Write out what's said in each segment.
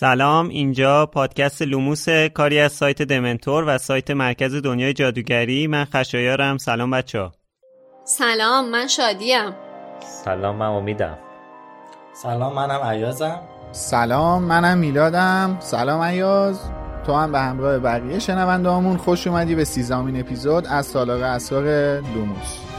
سلام اینجا پادکست لوموس کاری از سایت دمنتور و سایت مرکز دنیای جادوگری. من خشایارم. سلام بچه ها سلام من شادیم. سلام من امیدم. سلام منم ایازم. سلام منم میلادم. سلام ایاز. تو هم به همراه بقیه شنونده خوش اومدی به سیزدهمین اپیزود از تالار اسرار لوموس.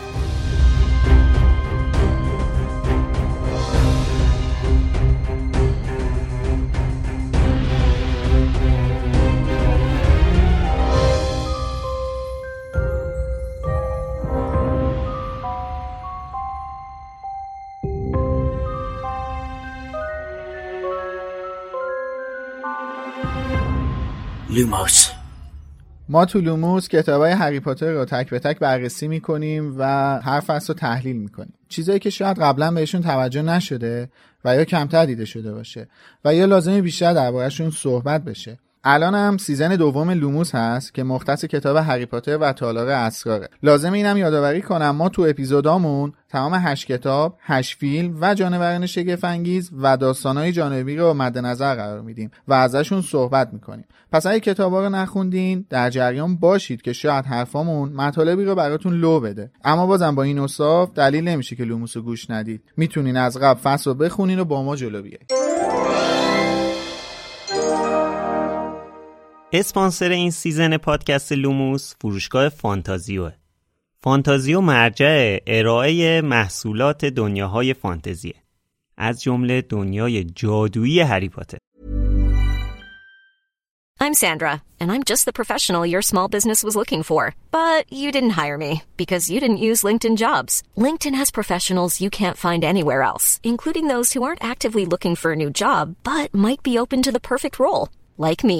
لوموس ما تو لوموس کتاب های هری پاتر رو تک به تک بررسی می‌کنیم و هر فصل رو تحلیل می‌کنیم. چیزایی که شاید قبلا بهشون توجه نشده و یا کمتر دیده شده باشه و یا لازمه بیشتر دربارهشون صحبت بشه. الان هم season دوم لوموس هست که مختص کتاب هری پاتر و تالار اسراره لازم اینم یادآوری کنم ما تو اپیزودامون تمام هشت کتاب، هشت فیلم و جانوران شگفت و داستانهای جانبی رو مد نظر قرار میدیم و ازشون صحبت می‌کنیم. پس اگه کتابا رو نخوندین در جریان باشید که شاید حرفامون مطالبی رو براتون لو بده. اما بازم با این اوصاف دلیل نمیشه که لوموس رو گوش ندید. می‌تونین از قبل فصل رو بخونین و با ما جلو بیایید. اسپانسر این season پادکست لوموس فروشگاه فانتازیوه فانتازیو مرجع ارائه محصولات دنیاهای فانتزیه از جمله دنیای جادویی هری پاتر I'm Sandra and I'm just the professional your small business was looking for but you didn't hire me because you didn't use LinkedIn Jobs LinkedIn has professionals you can't find anywhere else including those who aren't actively looking for a new job but might be open to the perfect role like me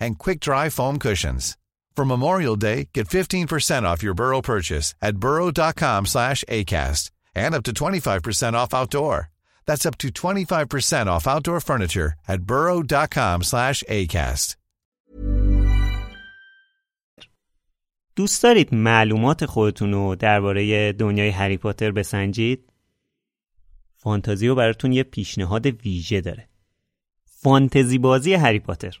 and quick-dry foam cushions. For Memorial Day, get 15% off your Burrow purchase at burrow.com slash ACAST and up to 25% off outdoor. That's up to 25% off outdoor furniture at burrow.com slash ACAST. دوست دارید معلومات خودتون رو درباره دنیای هری پاتر بسنجید؟ فانتزیو براتون یه پیشنهاد ویژه داره فانتزی بازی هری پاتر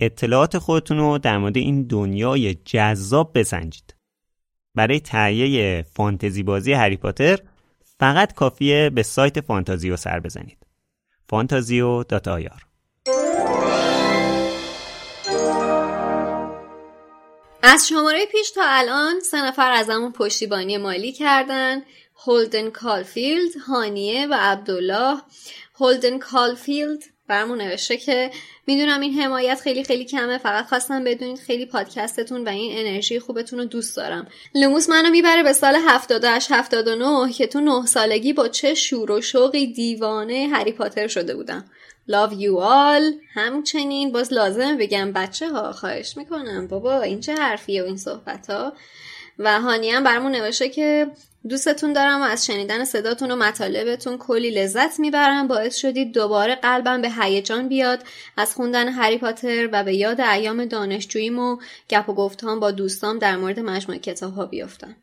اطلاعات خودتون رو در مورد این دنیای جذاب بسنجید. برای تهیه فانتزی بازی هری پاتر فقط کافیه به سایت فانتازیو سر بزنید. فانتازیو dot ir از شماره پیش تا الان سه نفر ازمون پشتیبانی مالی کردن هولدن کالفیلد هانیه و عبدالله هولدن کالفیلد برامون نوشته که می‌دونم این حمایت خیلی خیلی کمه فقط خواستم بدونید خیلی پادکستتون و این انرژی خوبتون رو دوست دارم. لموس منو می‌بره به سال 78 79 که تو نه سالگی با چه شور و شوقی دیوانه هری پاتر شده بودم. Love you all. همچنین باز لازم بگم بچه ها خواهش می‌کنم. بابا این چه حرفیه و این صحبت ها و هانی هم برامون نوشته که دوستتون دارم و از شنیدن صداتون و مطالبتون کلی لذت می‌برم. باعث شدید دوباره قلبم به هیجان بیاد. از خوندن هری پاتر و به یاد ایام دانشجوییم و گپ و گفتهام با دوستام در مورد مجموعه کتاب ها بیفتم.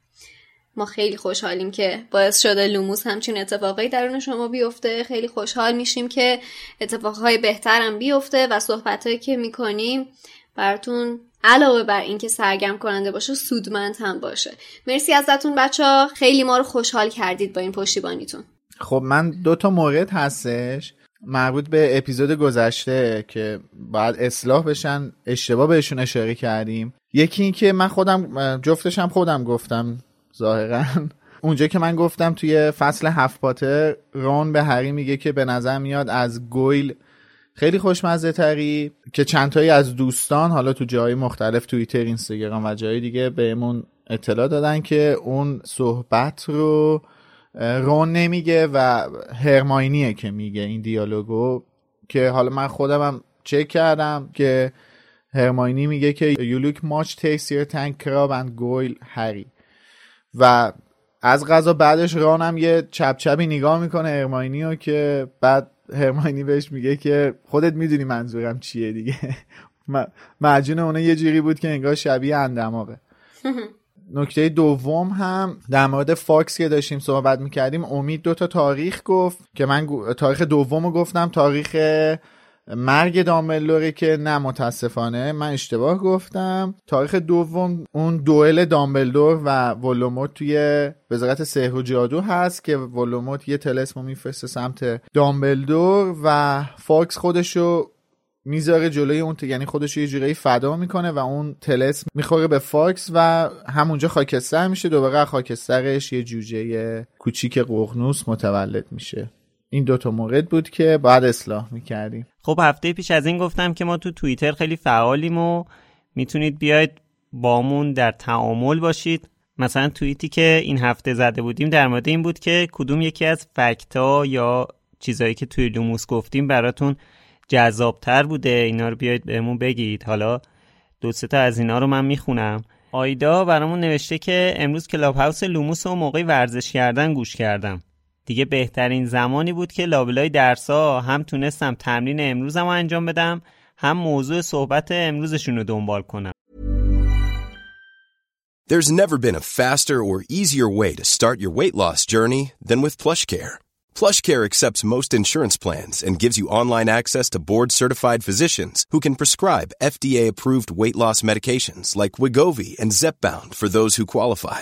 ما خیلی خوشحالیم که باعث شده لوموس همچین اتفاقی درون شما بیفته. خیلی خوشحال میشیم که اتفاقهای بهترم بیفته و صحبتهایی که می‌کنیم براتون علاوه بر اینکه سرگرم کننده باشه سودمند هم باشه. مرسی ازتون بچه ها خیلی ما رو خوشحال کردید با این پشتیبانیتون. خب من دو تا مورد هستش مربوط به اپیزود گذشته که باید اصلاح بشن اشتباه بهشون اشاره کردیم. یکی این که من خودم جفتشم خودم گفتم ظاهرا. اونجا که من گفتم توی فصل هفت پاتر رون به هری میگه که به نظر میاد از گویل خیلی خوشمزه تری که چندتایی از دوستان حالا تو جای مختلف توییتر اینستاگرام و جای دیگه بهمون اطلاع دادن که اون صحبت رو رون نمیگه و هرماینیه که میگه این دیالوگو که حالا من خودم هم چک کردم که هرماینی میگه که you look much tastier than crab and گویل هری و از قضا بعدش ران هم یه چپ چپی نگاه می‌کنه هرماینی رو که بعد هرماینی بهش میگه که خودت می‌دونی منظورم چیه دیگه. معجون اونه یه جوری بود که انگار شبیه ان دماغه. نکته دوم هم در مورد فاکس که داشتیم صحبت می‌کردیم امید دوتا تاریخ گفت که من تاریخ دوم رو گفتم تاریخ مرگ دامبلدوره که نه متاسفانه. من اشتباه گفتم. تاریخ دوم اون دوئل دامبلدور و ولدمورت توی وزارت سحر و جادو هست که ولدمورت یه تلسمو میفرسته سمت دامبلدور و فاکس خودشو می‌ذاره جلوی اون یعنی خودش یه جورایی فدا می‌کنه و اون تلس می‌خوره به فاکس و همونجا خاکستر میشه. دوباره خاکسترش یه جوجه کوچیک قغنوس متولد میشه. این دوتا مورد بود که باید اصلاح می‌کردیم. خب هفته پیش از این گفتم که ما تو توییتر خیلی فعالیم و می‌تونید بیاید بامون در تعامل باشید. مثلا توییتی که این هفته زده بودیم در مورد این بود که کدوم یکی از فکتا یا چیزایی که توی لوموس گفتیم براتون جذابتر بوده؟ اینا رو بیاید بهمون بگید. حالا دو تا از اینا رو من می‌خونم. آیدا برامون نوشته که امروز Clubhouse لوموس و موقع ورزش کردن گوش کردم. دیگه بهترین زمانی بود که لابلای درسا هم تونستم تمرین امروزم رو انجام بدم هم موضوع صحبت امروزشون رو دنبال کنم There's never been a faster or easier way to start your weight loss journey than with PlushCare. PlushCare accepts most insurance plans and gives you online access to board-certified physicians who can prescribe FDA-approved weight loss medications like Wigovi and Zepbound for those who qualify.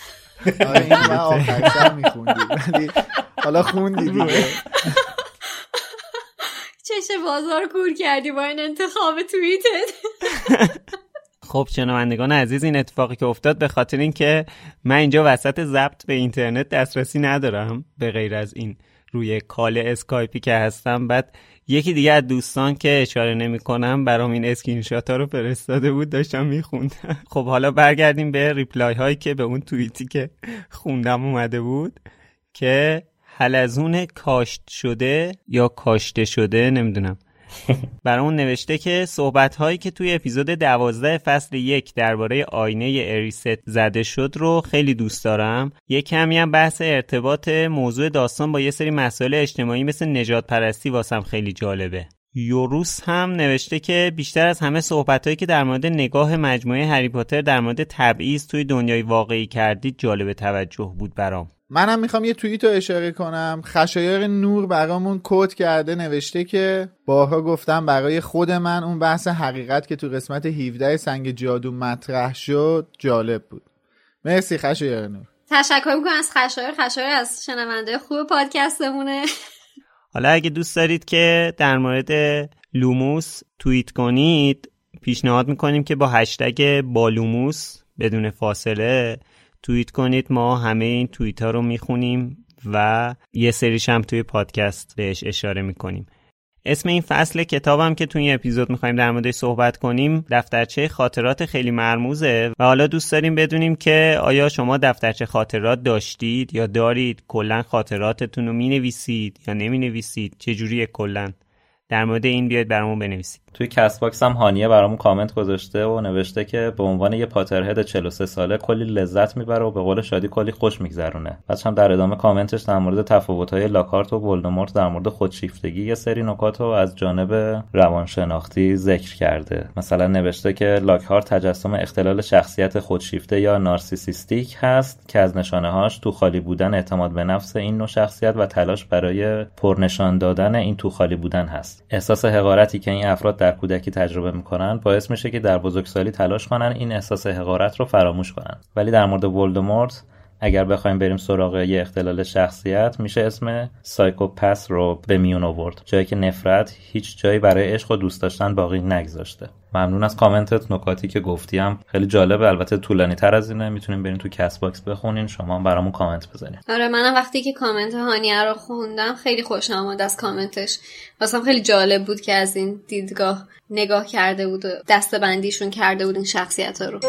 آره این من آخر میخوندی. ولی حالا خوندی دیگه. چش بازار کور کردی با این انتخاب توییتت. خب شنوندگان عزیز این اتفاقی که افتاد به خاطر اینکه من اینجا وسط ضبط به اینترنت دسترسی ندارم به غیر از این روی call اسکایپی که هستم. بعد یکی دیگه از دوستان که اشاره نمی کنم برام این screen ها رو فرستاده بود داشتم میخوندم. خب حالا برگردیم به ریپلای هایی که به اون توییتی که خوندم اومده بود که حلزون کاشت شده یا کاشته شده نمی‌دونم. برامون نوشته که صحبت هایی که توی اپیزود دوازده فصل یک درباره آینه اریست زده شد رو خیلی دوست دارم. یه کمی هم بحث ارتباط موضوع داستان با یه سری مسائل اجتماعی مثل نجات پرستی واسم خیلی جالبه. یوروس هم نوشته که بیشتر از همه صحبتهایی که در مورد نگاه مجموعه هری پاتر در مورد تبعیض توی دنیای واقعی کردید جالب توجه بود برام. منم می‌خوام یه توییت رو اشاره کنم. خشایار نور برامون کد کرده نوشته که بارها گفتم برای خود من اون بحث حقیقت که تو قسمت 17 سنگ جادو مطرح شد جالب بود. مرسی خشایار نور. تشکر می‌کنم از خشایار. خشایار از شنونده خوب پادکستمونه. حالا اگه دوست دارید که در مورد لوموس توییت کنید پیشنهاد می‌کنیم که با هشتگ بالوموس بدون فاصله توییت کنید. ما همه این توییت ها رو می‌خونیم و یه سریش هم توی پادکست بهش اشاره می‌کنیم. اسم این فصل کتابم که توی این اپیزود می‌خوایم در موردش صحبت کنیم دفترچه خاطرات خیلی مرموزه و حالا دوست داریم بدونیم که آیا شما دفترچه خاطرات داشتید یا دارید؟ کلا خاطراتتون رو می‌نویسید یا نمی‌نویسید؟ چجوریه کلا؟ در مورد این بیاید برامون بنویسید. توی Castbox هم هانیه برامون کامنت گذاشته و نوشته که به عنوان یه Potterhead 43 ساله کلی لذت می‌بره و به قول شادی کلی خوش میگذرونه. بعدش هم در ادامه کامنتش در مورد تفاوت‌های لاکهارت و ولدمورت در مورد خودشیفتگی یه سری نکات رو از جانب روانشناختی ذکر کرده. مثلا نوشته که لاکهارت تجسم اختلال شخصیت خودشیفته یا narcissistic هست که از نشانه‌هاش تو خالی بودن اعتماد به نفس این نوع شخصیت و تلاش برای پر نشان دادن این تو خالی بودن هست. احساس حقارتی که این افراد در کودکی تجربه می‌کنن باعث میشه که در بزرگسالی تلاش کنن این احساس حقارت رو فراموش کنن. ولی در مورد ولدمورت اگر بخوایم بریم سراغ یه اختلال شخصیت میشه اسم سایکوپس رو به میون آورد. جایی که نفرت هیچ جایی برای عشق و دوست داشتن باقی نگذاشته. ممنون از کامنتت نکاتی که گفتیم خیلی جالبه. البته طولانی تر از اینه. می‌تونین برین تو Castbox بخونین. شما برامون کامنت بزنین. آره منم وقتی که کامنت هانیه رو خوندم خیلی خوشم آمد از کامنتش. واسم خیلی جالب بود که از این دیدگاه نگاه کرده بود و دسته‌بندیشون کرده بود این شخصیت رو.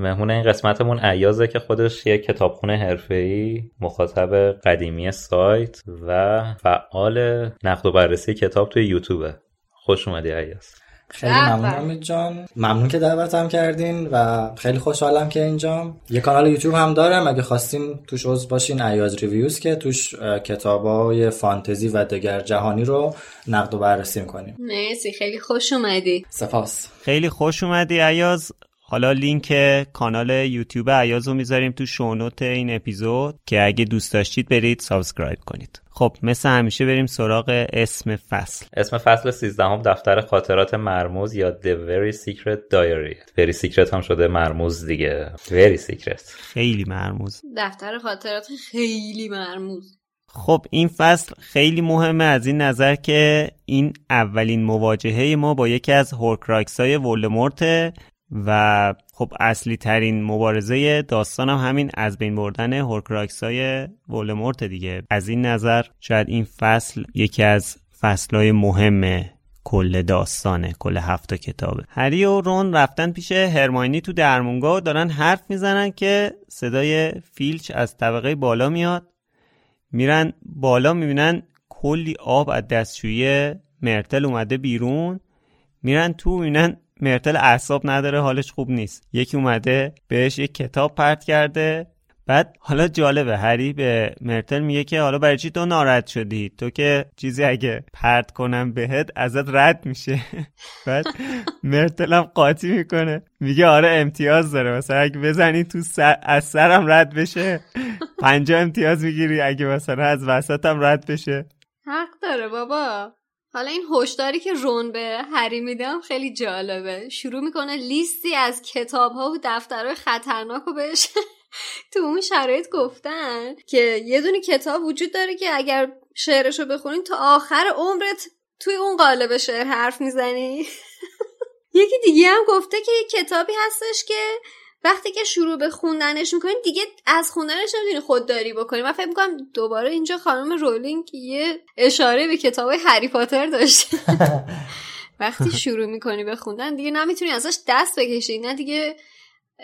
مهمون این قسمتمون عیازه که خودش یه کتابخونه حرفه‌ای مخاطب قدیمی سایت و فعال نقد و بررسی کتاب توی یوتیوبه. خوش اومدی عیاز. خیلی ممنون امید جان. ممنون که دعوتم کردین و خیلی خوشحالم که اینجام. یه کانال یوتیوب هم دارم. اگه خواستین توش عضو باشین ایاز ریویوز که توش کتابای فانتزی و دگر جهانی رو نقد و بررسی می‌کنیم. مرسی. خیلی خوش اومدی. سپاس. خیلی خوش اومدی ایاز حالا لینک کانال یوتیوب ایاز رو می‌ذاریم تو show note این اپیزود که اگه دوست داشتید برید subscribe کنید. خب مثل همیشه بریم سراغ اسم فصل. اسم فصل 13 هم دفتر خاطرات مرموز یا The Very Secret Diary. Very Secret هم شده مرموز دیگه. Very Secret. خیلی مرموز. دفتر خاطرات خیلی مرموز. خب این فصل خیلی مهمه از این نظر که این اولین مواجهه ما با یکی از هورکراکس های ولدمورت و خب اصلی ترین مبارزه داستان هم همین از بین بردن هورکراکس های ولدمورت دیگه. از این نظر شاید این فصل یکی از فصلهای مهم کل داستانه کل هفت کتابه. هری و رون رفتن پیش هرماینی تو درمونگاه و دارن حرف می‌زنن که صدای فیلچ از طبقه بالا میاد. میرن بالا می‌بینن کلی آب از دستشویی مرتل اومده بیرون. میرن تو می‌بینن مرتل اعصاب نداره حالش خوب نیست. یکی اومده بهش یک کتاب پرت کرده. بعد حالا جالبه هری به مرتل میگه که حالا برای چی تو ناراحت شدی؟ تو که چیزی اگه پرت کنم بهت ازت رد میشه. بعد مرتل هم قاطی می‌کنه. میگه آره امتیاز داره. مثلا اگه بزنی تو سر... از سرم رد بشه. پنجا امتیاز می‌گیری. اگه مثلا از وسطم رد بشه. حق داره بابا. حالا این هشداری که رون به هری میدم خیلی جالبه. شروع می‌کنه لیستی از کتاب ها و دفترهای خطرناک رو بهش تو اون شرایط گفتن که یه دونی کتاب وجود داره که اگر شعرشو بخونین تا آخر عمرت توی اون قالب شعر حرف می‌زنی. یکی دیگه هم گفته که یه کتابی هستش که وقتی که شروع به خوندنش می‌کنین دیگه از خوندنش نمی‌تونی خودداری بکنی. من فکر می‌کنم دوباره اینجا خانم رولینگ یه اشاره به کتاب هری پاتر داشته. وقتی شروع می‌کنی به خوندن دیگه نمی‌تونی ازش دست بکشی. نه دیگه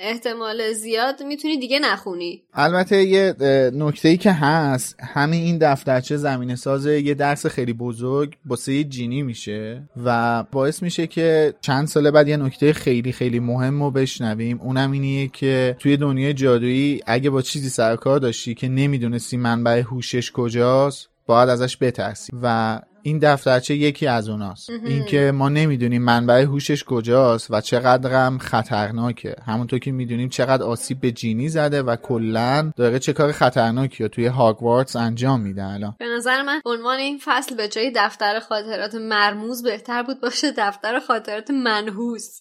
احتمال زیاد می‌تونی دیگه نخونی. البته یه نکته ای که هست همین این دفترچه زمینه ساز یه درس خیلی بزرگ باسه جینی میشه و باعث میشه که چند سال بعد یه نکته خیلی خیلی مهم رو بشنویم. اونم اینیه که توی دنیای جادویی اگه با چیزی سرکار داشتی که نمی‌دونستی منبع هوشش کجاست باید ازش بترسی. و این دفترچه یکی از اوناست. اینکه ما نمی‌دونیم منبع هوشش کجاست و چقدرم خطرناکه. همونطور که می‌دونیم چقدر آسیب به جینی زده و کلا داره چه کار خطرناکی رو توی هاگوارتس انجام میده الان. به نظر من عنوان این فصل به جای دفتر خاطرات مرموز بهتر بود باشه دفتر خاطرات منحوس.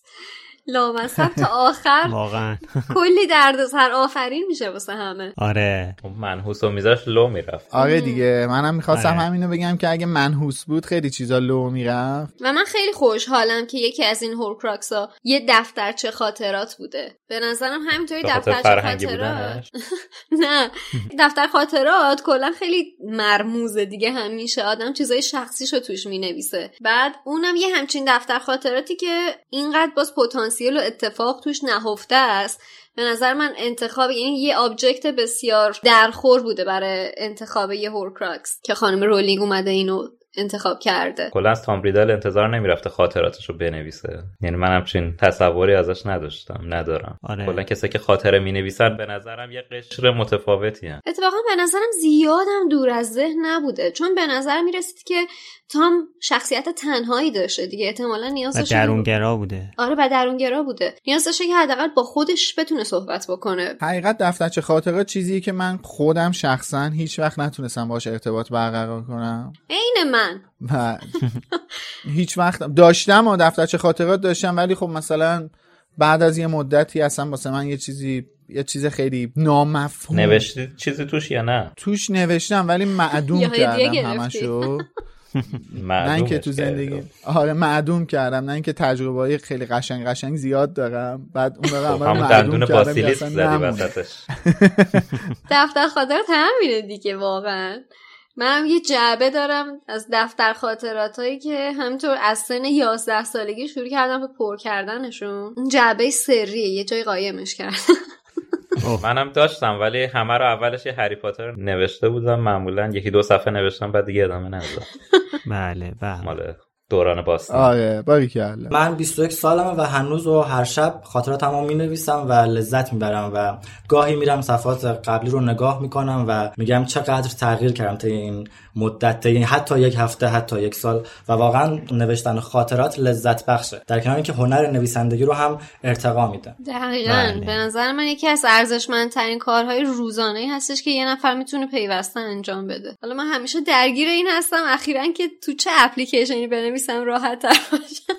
لامصب تا آخر. واقعا. کلی دردسر آفرین میشه واسه همه. آره. خب منحوس و میذاشت لو می‌رفت. آره دیگه منم می‌خواستم آره. همینو بگم که اگه منحوس بود خیلی چیزا لو می‌رفت. و من خیلی خوشحالم که یکی از این هورکراکس ها یه دفترچه خاطرات بوده. به نظرم همینطوری دفترچه خاطرات. بودنش؟ نه. دفتر خاطرات کلا خیلی مرموزه دیگه همیشه. آدم چیزای شخصیشو توش می‌نویسه. بعد اونم یه همچین دفتر خاطراتی که اینقدر باز پتانسیل و اتفاق توش نهفته است. به نظر من انتخاب یعنی یه object بسیار درخور بوده برای انتخاب یه هورکراکس که خانم رولینگ اومده اینو انتخاب کرده. کلا از تام ریدل انتظار نمی‌رفته خاطراتش رو بنویسه. یعنی من همچین تصوری ازش نداشتم ندارم. آره. کلا کسایی که خاطره می‌نویسن به نظرم یه قشر متفاوتی هم. اتفاقا به نظرم زیادم دور از ذهن نبوده. چون به نظر می‌رسید که تام شخصیت تنهایی داشته دیگه. احتمالا نیاز داشته درونگرا بوده. آره و درونگرا بوده. نیاز داشته که حداقل با خودش بتونه صحبت بکنه. حقیقت دفترچه خاطرات چیزیه که من خودم شخصا هیچ وقت نتونستم باش ارتباط برقرار کنم. عین من. و هیچ وقت داشتم و دفترچه خاطرات داشتم ولی خب مثلا بعد از یه مدتی اصلا واسه من یه چیزی یه چیز خیلی نامفهوم. نوشتی چیزی توش یا نه؟ توش نوشتم ولی معدوم کردم. همشو. نه اینکه تو زندگی. آره معدوم کردم. نه اینکه تجربه های خیلی قشنگ قشنگ زیاد دارم. بعد اون رو خب اول همون معدوم اصلا زدی. وسطش. دفتر خاطرات همینه دیگه واقعا. منم یه جعبه دارم از دفتر خاطرات هایی که همینطور از سن 11 سالگی شروع کردم به پر کردنشون. اون جعبه سریه یه جای قایمش کردم. منم داشتم ولی همه رو اولش یه هری پاتر نوشته بودم. معمولا یکی دو صفحه نوشتم بعد دیگه ادامه ندادم. بله بله. دوران باستان آره باری کلا من 21 سالمه و هنوز و هر شب خاطراتمو می نویسم و لذت می‌برم و گاهی میرم صفحات قبلی رو نگاه می‌کنم و میگم چقدر تغییر کردم طی این مدت طی حتی یک هفته حتی یک سال. و واقعا نوشتن خاطرات لذت بخشه. در کنار اینکه هنر نویسندگی رو هم ارتقا میده. دقیقا. بله. به نظر من یکی از ارزشمندترین کارهای روزانه ای هستش که یه نفر می‌تونه پیوسته انجام بده. حالا من همیشه درگیر این هستم اخیرا که تو چه اپلیکیشنی بنویسم راحت تر باشم.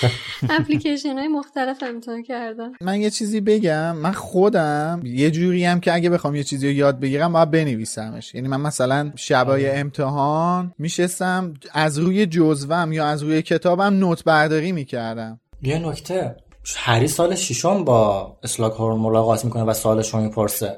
اپلیکیشن های مختلف امتحان کردم. من یه چیزی بگم. من خودم یه جوری هم که اگه بخوام یه چیزی رو یاد بگیرم باید بنویسمش. یعنی من مثلا شبای امتحان میشستم از روی جزوم یا از روی کتابم نوت برداری می‌کردم. یه نکته. هری سال ششم با اسلاک هورن ملاقات می‌کنه و سالش رو می‌پرسه.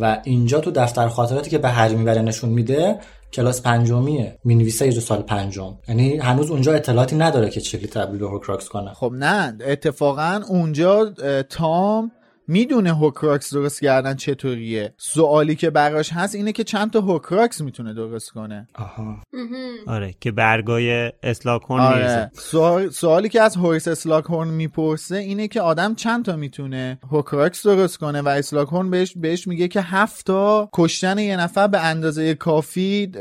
و اینجا تو دفتر خاطراتی که به هری می‌بره نشون میده کلاس پنجمیه. می‌نویسه یه سال پنجم. یعنی هنوز اونجا اطلاعاتی نداره که چلی تبدیل به هورکراکس کنه. خب نه اتفاقا اونجا تام می‌دونه هورکراکس درست کردن چطوریه. سوالی که براش هست اینه که چند تا هورکراکس می‌تونه درست کنه. آها. آره که برگای اسلاکهورن آره. می‌ریزه سوال- سوالی که از هوریس اسلاکهورن می‌پرسه اینه که آدم چند تا می‌تونه هورکراکس درست کنه و اسلاکهورن بهش بهش میگه که هفت تا کشتن یه نفر به اندازه کافی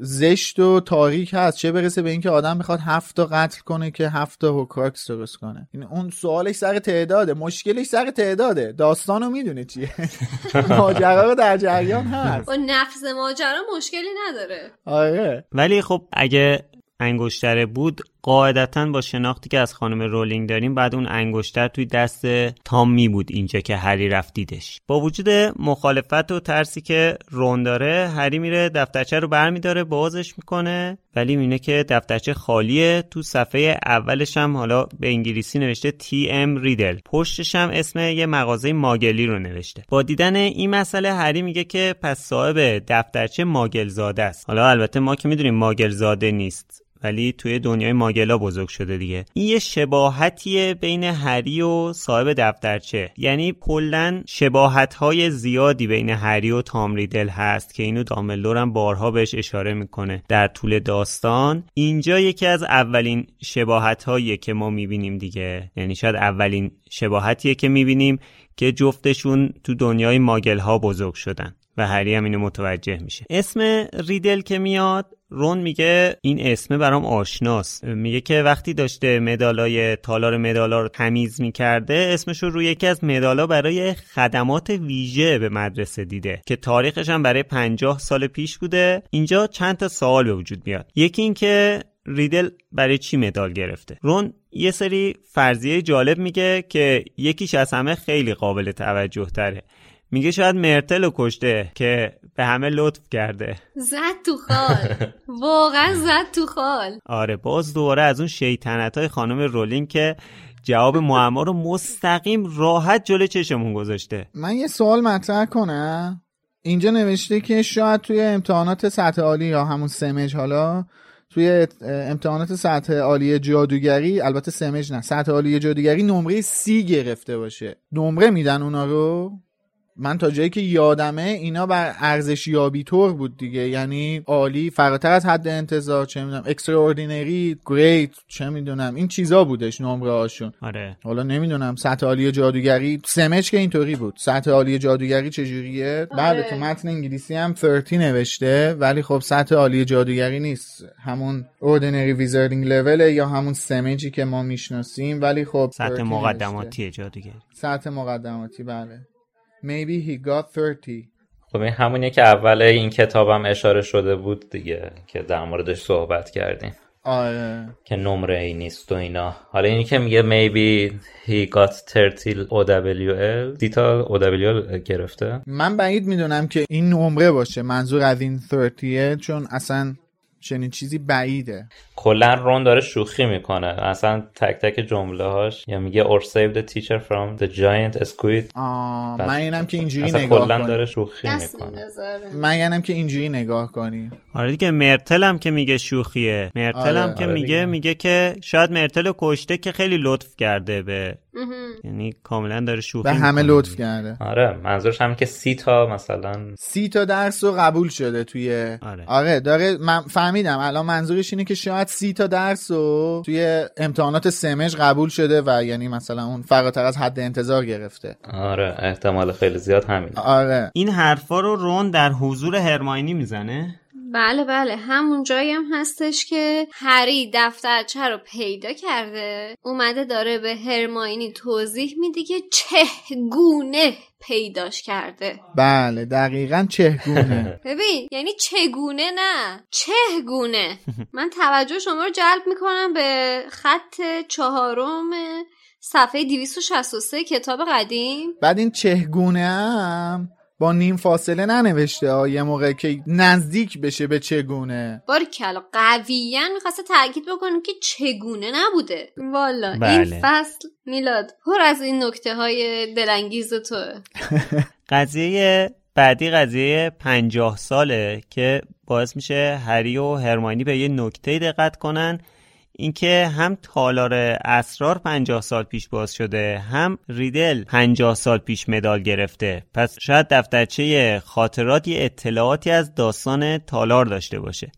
زشت و تاریک هست. چه برسه به اینکه آدم می‌خواد هفت تا قتل کنه که هفت تا هوکراکس درست کنه. این اون سوالش سر تعداده. مشکلش سر تعداده. داستانو می‌دونه چیه؟ ماجرا رو در جریان هست. با نفس ماجرا مشکلی نداره. آره. ولی خب اگه انگشتره بود قاعدتا با شناختی که از خانم رولینگ داریم بعد اون انگشتر توی دست تام می بود اینجا که هری رفت دیدش. با وجود مخالفت و ترسی که رون داره هری میره دفترچه رو برمیداره بازش می‌کنه ولی می‌بینه که دفترچه خالیه. تو صفحه اولش هم حالا به انگلیسی نوشته تی ام ریدل پشتش هم اسم یه مغازه ماگلی رو نوشته. با دیدن این مسئله هری میگه که پس صاحب دفترچه ماگل زاده است. حالا البته ما که می‌دونیم ماگل زاده نیست. ولی توی دنیای ماگلا بزرگ شده دیگه. این یه شباهتیه بین هری و صاحب دفترچه. یعنی کلا شباهت های زیادی بین هری و تام ریدل هست که اینو دامبلدور هم بارها بهش اشاره می‌کنه. در طول داستان اینجا یکی از اولین شباهت که ما می‌بینیم دیگه. یعنی شاید اولین شباهتیه که می‌بینیم که جفتشون تو دنیای ماگل ها بزرگ شدن و هری هم اینو متوجه میشه. اسم ریدل که میاد رون میگه این اسم برام آشناست میگه که وقتی داشته مدالای تالار مدالا رو تمیز می‌کرده اسمش رو روی یکی از مدالا برای خدمات ویژه به مدرسه دیده که تاریخش هم برای 50 سال پیش بوده. اینجا چند تا سوال به وجود میاد. یکی اینکه ریدل برای چی مدال گرفته؟ رون یه سری فرضیه جالب میگه که یکیش از همه خیلی قابل توجه تره میگه شاید مرتل رو کشته که به همه لطف کرده. زد تو خال. واقعا زد تو خال. آره باز دوباره از اون شیطنت های خانم رولینگ که جواب معما رو مستقیم راحت جلو چشمون گذاشته. من یه سوال مطرح کنم. اینجا نوشته که شاید توی امتحانات سطح عالی یا همون سمج حالا توی امتحانات سطح عالی جادوگری البته سمج نه سطح عالی جادوگری نمره سی گرفته باشه. نمره میدن اونا رو؟ من تا جایی که یادمه اینا بر ارزشیابی طور بود دیگه. یعنی عالی فراتر از حد انتظار چه می‌دونم extraordinary great چه می‌دونم این چیزا بودش نمره هاشون. آره. حالا نمی‌دونم سطح عالی جادوگری سمج که اینطوری بود. سطح عالی جادوگری چجوریه آره. بعد تو متن انگلیسی هم 30 نوشته ولی خب سطح عالی جادوگری نیست. همون Ordinary Wizarding Level یا همون سمجی که ما می‌شناسیم ولی خب سطح مقدماتی جادوگری. سطح مقدماتی بله. Maybe he got 30 خب این همونیه که اول این کتابم اشاره شده بود دیگه که در موردش صحبت کردیم. آره. که نمره ای نیست و اینا. حالا اینی که میگه maybe he got 30 OWL دیتا OWL گرفته. من بعید می‌دونم که این نمره باشه. منظور از این 30 چون اصلا چنین چیزی بعیده. کلا رون داره شوخی می‌کنه. اصلا تک تک جمله هاش یا میگه or save the teacher from the giant squid. من اینم که اینجوری نگاه کلا داره شوخی می‌کنه. من اینم که اینجوری نگاه کنی. آره دیگه مرتل هم که میگه شوخیه. مرتل هم آره. که آره میگه میگه که شاید مرتل کشته که خیلی لطف کرده به. یعنی کاملا داره شوخی به همه لطف کرده. آره منظورش هم که سی تا مثلا سی تا درس رو قبول شده توی آره, آره داره من فهمیدم. الان منظورش اینه که شاید سی تا درس رو توی امتحانات سمج قبول شده و یعنی مثلا اون فراتر از حد انتظار گرفته. آره احتمال خیلی زیاد همین آره. این حرفا رو رون در حضور هرماینی می‌زنه؟ بله بله. همون جایی هم هستش که هری دفترچه رو پیدا کرده اومده داره به هرماینی توضیح میده که چهگونه پیداش کرده. بله دقیقا چهگونه. ببین یعنی چگونه نه چهگونه. من توجه شما رو جلب می‌کنم به خط چهارم صفحه 263 کتاب قدیم. بعد این چهگونه هم با نیم فاصله ننوشته ها یه موقع که نزدیک بشه به چگونه. باری کلا قویا می‌خواسته تاکید بکنه که چگونه نبوده. والا بله. این فصل میلاد پر از این نکته های دلانگیز تو قضیه بعدی قضیه پنجاه ساله که باعث میشه هری و هرمانی به یه نکته دقت کنن. اینکه هم تالار اسرار 50 سال پیش باز شده هم ریدل 50 سال پیش مدال گرفته. پس شاید دفترچه خاطرات یه اطلاعاتی از داستان تالار داشته باشه.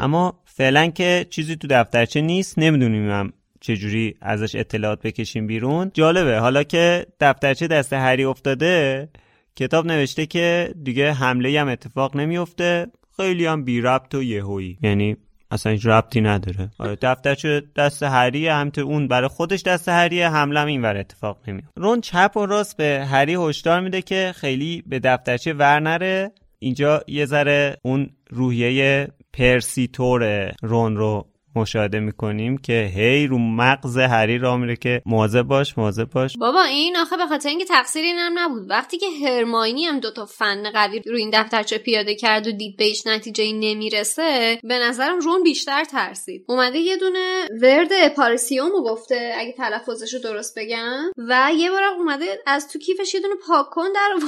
اما فعلا که چیزی تو دفترچه نیست نمی‌دونیم هم چجوری ازش اطلاعات بکشیم بیرون. جالبه. حالا که دفترچه دست هری افتاده کتاب نوشته که دیگه حمله هم اتفاق نمیفته خیلی هم بی ربط و یهویی. یعنی اصلا هیچ ربطی نداره. آره دفترچه دست هریه همینطور اون برای خودش دست هریه حمله این ور اتفاق نمیاد رون چپ و راست به هری هشدار میده که خیلی به دفترچه ور نره. اینجا یه ذره اون روحیه پرسیتور رون رو مشاهده می‌کنیم که هی رو مغز هری را میره که مواظب باش مواظب باش. بابا این آخه به خاطر اینکه تقصیر اینم نبود. وقتی که هرماینی هم دوتا فن قوی رو این دفترچه پیاده کرد و دید بهش نتیجه نمی‌رسه به نظرم رون بیشتر ترسید. اومده یه دونه ورد اپارسیومو گفته اگه تلفظش رو درست بگم. و یه بار اومده از تو کیفش یه دونه پاکن در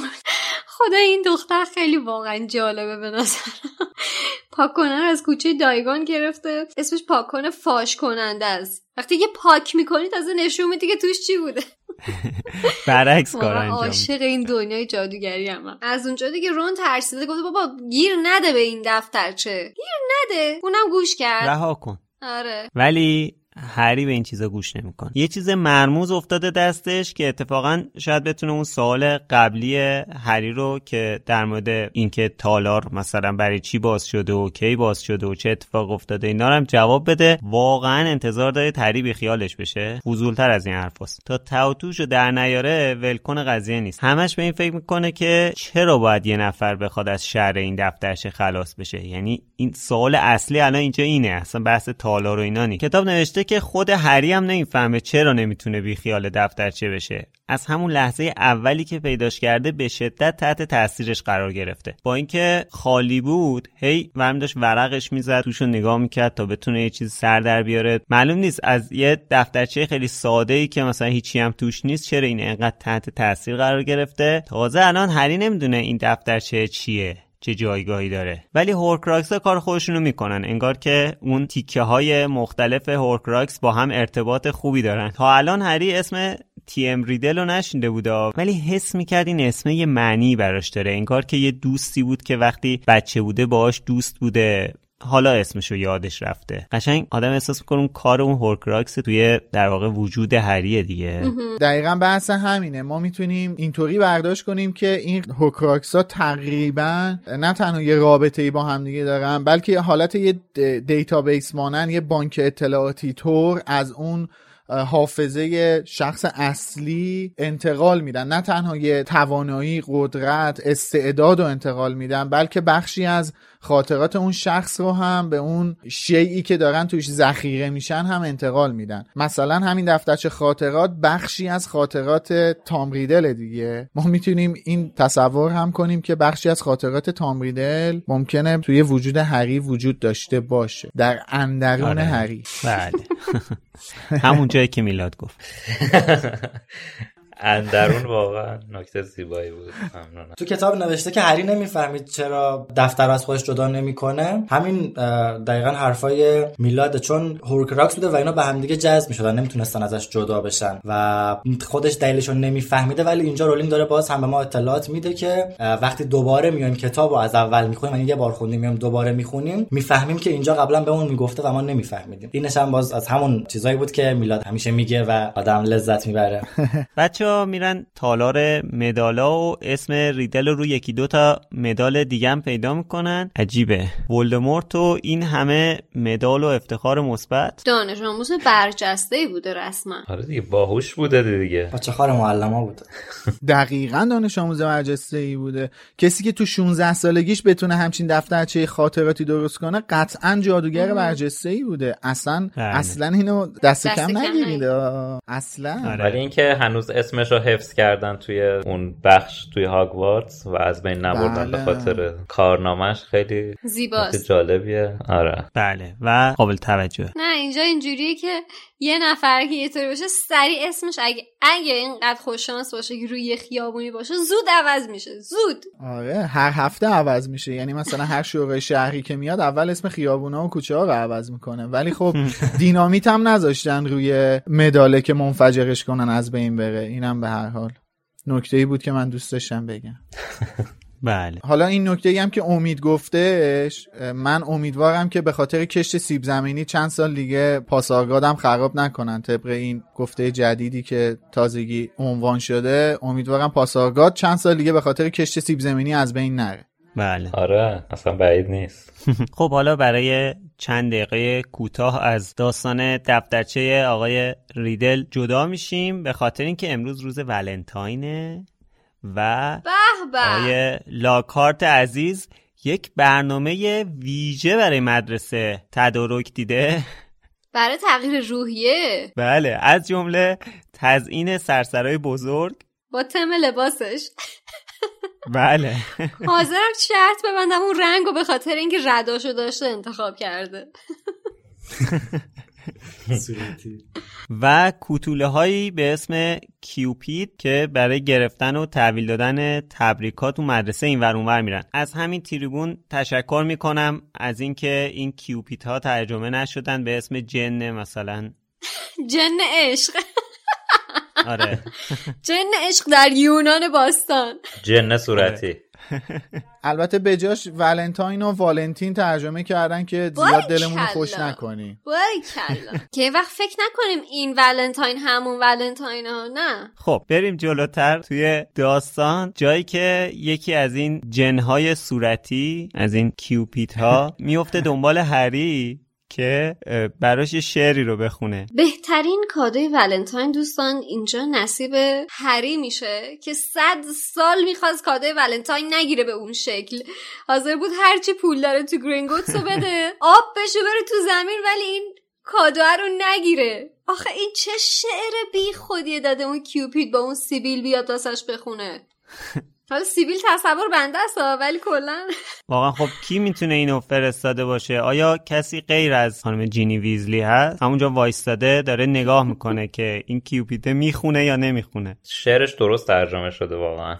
خدا این دختر خیلی واقعا جالبه به نظرم. پاککنه رو از کوچه دایگان گرفته. اسمش پاکن فاش کننده است. وقتی یه پاک می‌کنی تازه نشون میدی که توش چی بوده. برعکس کار انجام عاشق این دنیای جادوگری هم از اونجا دیگه رون ترسیده گفته بابا گیر نده به این دفترچه. گیر نده. اونم گوش کرد. رها کن. آره. ولی هری به این چیزا گوش نمی‌کنه. یه چیز مرموز افتاده دستش که اتفاقا شاید بتونه اون سوال قبلی هری رو که در مورد اینکه تالار مثلا برای چی باز شده و کی باز شده و چه اتفاق افتاده اینا هم جواب بده. واقعا انتظار داره تری بی خیالش بشه. فضولتر از این حرفاست تا توتوش رو در نیاره ولکن قضیه نیست. همش به این فکر می‌کنه که چرا باید یه نفر بخواد از شر این دفترش خلاص بشه؟ یعنی این سوال اصلی الان اینجا اینه. اصلا بحث تالار و اینا نیست. کتاب نوشته که خود هری هم نمی‌فهمه چرا نمی‌تونه بی خیال دفترچه بشه. از همون لحظه اولی که پیداش کرده به شدت تحت تاثیرش قرار گرفته. با اینکه خالی بود هی ورم داشت ورقش می‌زد توش رو نگاه می‌کرد تا بتونه یه چیز سر در بیاره. معلوم نیست از یه دفترچه خیلی ساده ای که مثلا هیچی هم توش نیست چرا این انقدر تحت تاثیر قرار گرفته؟ تازه الان هری نمی‌دونه این دفترچه چیه. چه جایگاهی داره. ولی هورکراکس ها کار خودشونو می‌کنن. انگار که اون تیکه های مختلف هورکراکس با هم ارتباط خوبی دارن. تا الان هری اسم تی ام ریدل رو نشنیده بوده. ولی حس می‌کرد این اسم یه معنی براش داره. انگار که یه دوستی بود که وقتی بچه بوده باهاش دوست بوده. حالا اسمشو یادش رفته. قشنگ آدم احساس می‌کنه اون کار اون هورکراکس توی در واقع وجود هریه دیگه. دقیقا بحث همینه. ما می‌تونیم اینطوری برداشت کنیم که این هورکراکس ها تقریبا نه تنها یه رابطه ای با هم دیگه دارن بلکه حالت یه database مانند یه بانک اطلاعاتی طور از اون حافظه شخص اصلی انتقال میدن. نه تنها یه توانایی قدرت استعداد رو انتقال میدن بلکه بخشی از خاطرات اون شخص رو هم به اون شیئی که دارن توش ذخیره میشن هم انتقال میدن. مثلا همین دفترچه خاطرات بخشی از خاطرات تام ریدل دیگه. ما می‌تونیم این تصور هم کنیم که بخشی از خاطرات تام ریدل ممکنه توی وجود هری وجود داشته باشه. در اندرون آره. هری. بله. همون جایی که میلاد گفت. اندرون واقعا نکته زیبایی بود. ممنونم. تو کتاب نوشته که هری نمی‌فهمید چرا دفتر از خودش جدا نمی‌کنه. همین دقیقا حرفای میلاد چون هورکراکس بوده و اینا به همدیگه جذب می‌شدن نمی‌تونستن ازش جدا بشن و خودش دلیلش رو نمیفهمیده ولی اینجا رولینگ داره باز هم به ما اطلاعات میده که وقتی دوباره میایم کتاب رو از اول می‌خونیم یعنی یه بار خوندیم میایم دوباره می‌خونیم می‌فهمیم که اینجا قبلا بهمون می‌گفته و ما نمیفهمیدیم. اینش هم باز از همون چیزایی بود که میلاد همیشه میگه و آدم لذت می‌بره. بچه میرن تالار مدالا و اسم ریدل رو یکی دو تا مدال دیگه هم پیدا می‌کنن. عجیبه. ولدمورت و این همه مدال و افتخار مثبت. دانش آموز برجسته بوده رسما. آره دیگه باهوش بوده دیگه. بچه خار معلم بوده. دقیقا دانش آموز برجسته ای بوده. کسی که تو 16 سالگیش بتونه همچین دفترچه خاطراتی درست کنه قطعا جادوگر برجسته ای بوده. اصلا بله. اصلا اینو دست, دست کم نگیرید. اصلا. آره. ولی اینکه هنوز اسمش رو حفظ کردن توی اون بخش توی هاگوارتس و از بین نبردن بله. به خاطر کارنامهش خیلی زیباست. جالبیه. آره. بله. و قابل توجه. نه اینجا اینجوریه که یه نفر که یه طوری باشه سریع اسمش اگه اگه اینقدر خوششانس باشه که روی خیابونی باشه زود عوض میشه. زود. آره هر هفته عوض میشه. یعنی مثلا هر شورای شهری که میاد اول اسم خیابونا و کوچه ها رو عوض می‌کنه. ولی خب دینامیت هم نذاشتن روی مداله که منفجرش کنن از بین بره. اینم به هر حال. نکته ای بود که من دوست داشتم بگم. بله. حالا این نکته هم که امید گفتهش من امیدوارم که به خاطر کشت سیب زمینی چند سال دیگه پاسارگادم خراب نکنن. طبق این گفته جدیدی که تازگی عنوان شده امیدوارم پاسارگاد چند سال دیگه به خاطر کشت سیب زمینی از بین نره. بله. آره اصلا بعید نیست. خب حالا برای چند دقیقه کوتاه از داستان دفترچه آقای ریدل جدا میشیم. به خاطر اینکه امروز روز ولنتاینه. و آقای لاکارت عزیز یک برنامه ویژه برای مدرسه تدارک دیده. برای تغییر روحیه. بله از جمله تزیین سرسرای بزرگ. با تم لباسش. بله. حاضرم شرط ببندم اون رنگ و به خاطر اینکه رداشو داشته انتخاب کرده. و کوتوله هایی به اسم کیوپید که برای گرفتن و تحویل دادن تبریکات و مدرسه این ور اونور میرن. از همین تریبون تشکر می‌کنم از اینکه این کیوپیت ها ترجمه نشدن به اسم جن مثلا. جن عشق. آره. جن عشق در یونان باستان. جن صورتی. البته به جاش ولنتاین و والنتین ترجمه کردن که زیاد دلمون خوش نکنیم که وقت فکر نکنیم این ولنتاین همون ولنتاین ها نه. خب بریم جلوتر توی داستان. جایی که یکی از این جنهای صورتی از این کیوپیت ها میفته دنبال هری. که براش یه شعری رو بخونه. بهترین کادوی ولنتاین دوستان اینجا نصیب هری میشه که صد سال می‌خواست کادوی ولنتاین نگیره به اون شکل. حاضر بود هرچی پول داره تو گرینگوتس رو بده آب بشه بره تو زمین ولی این کادو رو نگیره. آخه این چه شعر بی خودیه داده اون کیوپید با اون سیبیل بیاد واسش بخونه. حالا سیبیل تصور بنده است ولی کلا. واقعا خب کی می‌تونه اینو فرستاده باشه؟ آیا کسی غیر از خانم جینی ویزلی هست؟ همونجا وایستاده داره نگاه می‌کنه که این کیوپیته می‌خونه یا نمی‌خونه. شعرش درست ترجمه شده واقعا.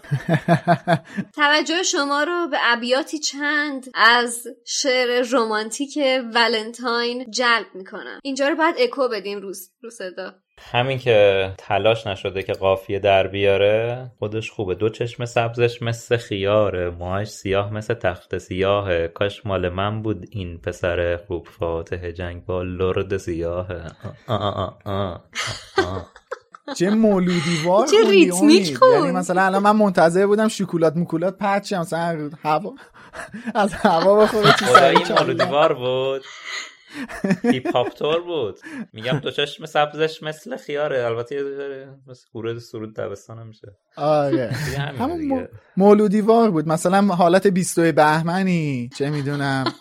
توجه شما رو به ابیاتی چند از شعر رمانتیک ولنتاین جلب می‌کنم. اینجا رو باید اکو بدیم روز رو صدا. همین که تلاش نشده که قافیه در بیاره خودش خوبه. دو چشم سبزش مثل خیاره موهاش سیاه مثل تخت سیاهه. کاش مال من بود این پسر خوب فاتح جنگ با لرد سیاهه. چه مولودی وار چه ریتمیک خون یعنی مثلا الان من منتظر بودم شکلات مکولات پرچم مثلا هوا از هوا بخوره چی سری مولودی وار بود. هیپ هاپ تور بود. میگم دو چشم سبزش مثل خیاره. البته یه مثل گروه سرود دبستان میشه. آره. همون مولودی وار بود. مثلا حالت بیستوی بهمنی. چه می‌دونم.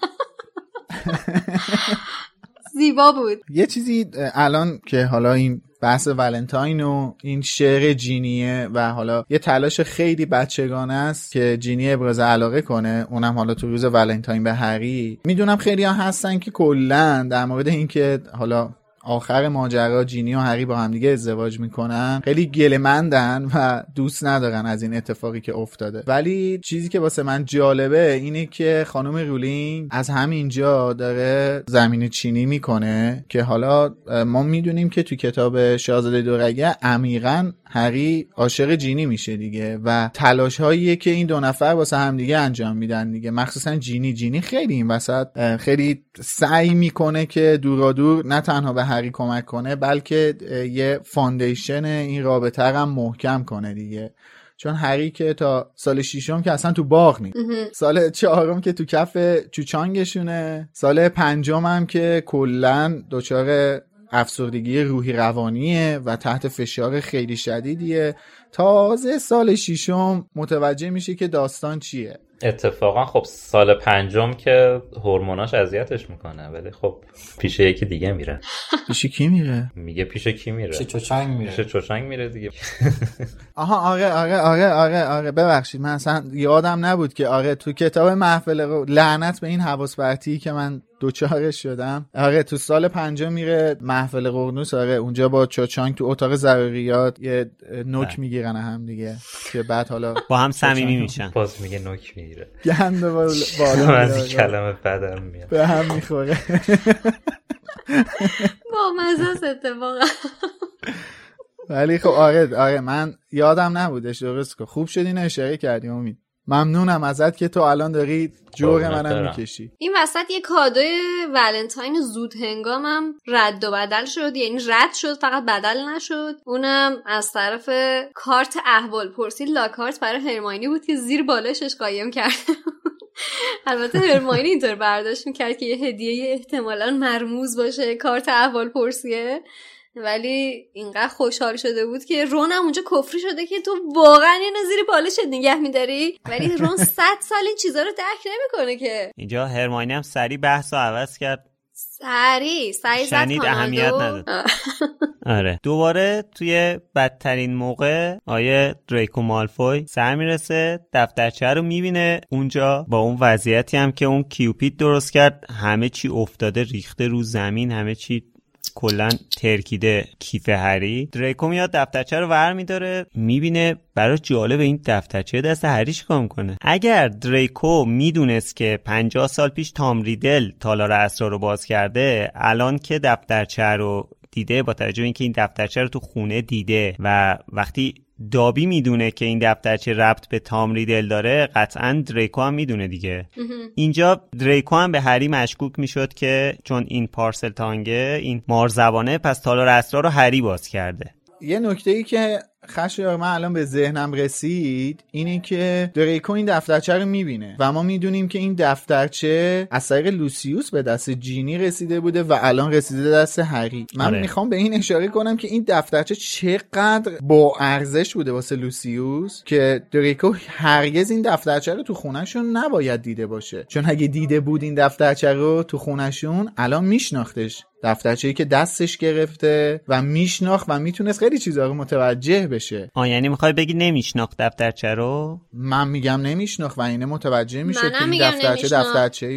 زیبا بود. یه چیزی الان که حالا این بحث ولنتاین و این شعر جینیه و حالا یه تلاش خیلی بچگانه است که جینی ابراز علاقه کنه. اونم حالا تو روز ولنتاین به هری. می‌دونم خیلی ها هستن که کلا در مورد اینکه حالا آخر ماجرا جینی و هری با همدیگه ازدواج می‌کنن. خیلی گلمندن و دوست ندارن از این اتفاقی که افتاده. ولی چیزی که واسه من جالبه اینه که خانم رولینگ از همینجا داره زمین چینی می‌کنه که حالا ما می‌دونیم که تو کتاب شاهزاده دورگه عمیقا هری عاشق جینی میشه دیگه و تلاش هاییه که این دو نفر واسه همدیگه انجام میدن دیگه. مخصوصا جینی. جینی خیلی این وسط خیلی سعی می‌کنه که دورا دور نه تنها به هری کمک کنه بلکه یه foundation این رابطه هم محکم کنه دیگه. چون هری که تا سال ششم که اصلا تو باغ نیست. سال چهارم که تو کف چوچانگشونه سال پنجم هم که کلا دچار افسردگی روحی روانیه و تحت فشار خیلی شدیدیه. تازه سال ششم متوجه میشه که داستان چیه. اتفاقا خب سال پنجم که هورموناش اذیتش می‌کنه ولی خب پیش یکی دیگه میره. پیش کی میره؟ میگه پیش کی میره؟ پیش چوچنگ میره. پیش چوچنگ میره دیگه. آها آره آره آره آره آره ببخشید. من اصلا یادم نبود که آره تو کتاب محفل رو لعنت به این حواس که من دوچارش شدم. آره تو سال پنجم میره محفل قرنوس. آره اونجا با چوچانگ تو اتاق ضروریات یه نوک می‌گیرن هم دیگه که بعد حالا با هم صمیمی میشن. باز میگه نوک می‌گیره. گند بالا از کلمه بدم میاد. به هم می‌خوره. با مزه اتفاقا. ولی خب آره آره من یادم نبودش درست که خوب شدی اشاره کردی امید. ممنونم ازت که تو الان داری جوق منم می‌کشی. این وسط یه کادوی ولنتاین زود هنگامم رد و بدل شد. یعنی رد شد فقط بدل نشد. اونم از طرف کارت احوال پرسی لاکارت برای هرماینی بود که زیر بالشش قایم کرد. البته هرماینی اینطور برداشت می‌کرد که یه هدیه احتمالا مرموز باشه کارت احوال پرسیه. ولی اینقدر خوشحال شده بود که رون هم اونجا کفری شده که تو واقعا اینو زیر بالشت نگه میداری. ولی رون صد سال این چیزا رو درک نمی‌کنه که. اینجا هرماینی هم سری بحث رو عوض کرد. سری سری شنید اهمیت نداد. آره. دوباره توی بدترین موقع آیه دریکو مالفوی سر می‌رسه دفترچه رو می‌بینه. اونجا با اون وضعیتی هم که اون کیوپید درست کرد همه چی افتاده ریخته رو زمین همه چی کلا ترکیده کیف هری دریکو میاد دفترچه رو ور میداره می‌بینه برای جالب این دفترچه دست هری چیکار کنه. اگر دریکو می‌دونست که 50 سال پیش تام ریدل تالار اسرار رو باز کرده الان که دفترچه رو دیده با توجه اینکه این دفترچه رو تو خونه دیده و وقتی دابی می‌دونه که این دفترچه ربط به تام ریدل داره قطعا دریکو هم می‌دونه دیگه. اینجا دریکو هم به هری مشکوک می‌شد که چون این پارسل تانگه این مارزبانه پس تالار اسرار رو هری باز کرده. یه نکته ای که خشایار من الان به ذهنم رسید اینه که دریکو این دفترچه رو می‌بینه و ما می‌دونیم که این دفترچه از طریق لوسیوس به دست جینی رسیده بوده و الان رسیده دست هری. من آره. می‌خوام به این اشاره کنم که این دفترچه چقدر با ارزش بوده واسه لوسیوس که دریکو هرگز این دفترچه رو تو خونهشون نباید دیده باشه. چون اگه دیده بود این دفترچه رو تو خونهشون الان میشناختش. دفترچه‌ای که دستش گرفته و میشناخت و می‌تونست خیلی چیزا رو متوجه بشه. آ یعنی می‌خوای بگی نمیشناخت دفترچه رو؟ من میگم نمیشناخت و اینه متوجه میشه که این دفترچه دفترچه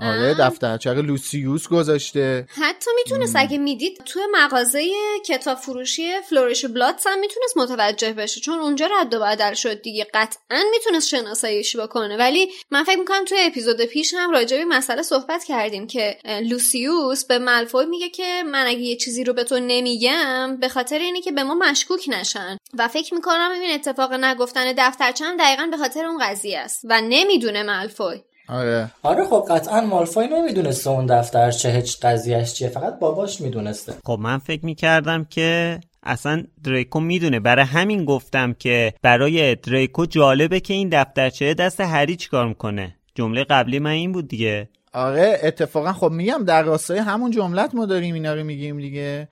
آره دفترچه لوسیوس گذاشته. حتی می‌تونست اگه می‌دید توی مغازه کتاب فروشی فلوریش بلاتس هم می‌تونست متوجه بشه چون اونجا رد و بدل شد دیگه. قطعا می‌تونست شناساییش بکنه. ولی من فکر می‌کنم توی اپیزود پیش هم راجع به مسئله صحبت کردیم که لوسیوس به مالفوی میگه که من اگه یه چیزی رو به تو نمیگم به خاطر اینه که به ما مشکوک نشن. و فکر می‌کنم این اتفاق نگفتن دفترچه هم دقیقا به خاطر اون قضیه است و نمی‌دونه مالفوی. آره. آره خب قطعا مالفوی نمی‌دونسته اون دفترچه هیچ قضیهش چیه فقط باباش می‌دونسته. خب من فکر می‌کردم که اصلا دریکو می‌دونه. برای همین گفتم که برای دریکو جالبه که این دفترچه دست هری چیکار می‌کنه. جمله قبلی من این بود دیگه. آره اتفاقا خب میگم در راستای همون جملت ما داریم اینا رو میگیم دیگه.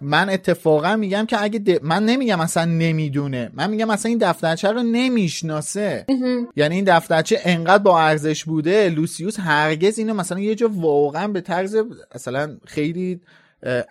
من اتفاقا میگم که اگه من نمیگم اصلا نمی‌دونه. من میگم اصلا این دفترچه رو نمی‌شناسه. یعنی این دفترچه انقدر با ارزش بوده لوسیوس هرگز اینو مثلا یه جا واقعا به طرز مثلا خیلی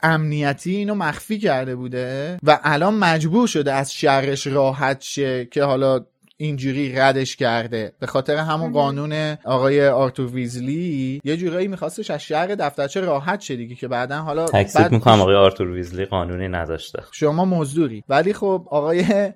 امنیتی اینو مخفی کرده بوده. و الان مجبور شده از شرش راحت شه که حالا اینجوری ردش کرده. به خاطر همون قانون آقای آرتور ویزلی یه جورایی میخواستش از شهر دفترچه راحت شه دیگه که بعدا حالا تکسیب می‌کنم آقای آرتور ویزلی قانونی نداشته. شما مزدوری ولی خب آقای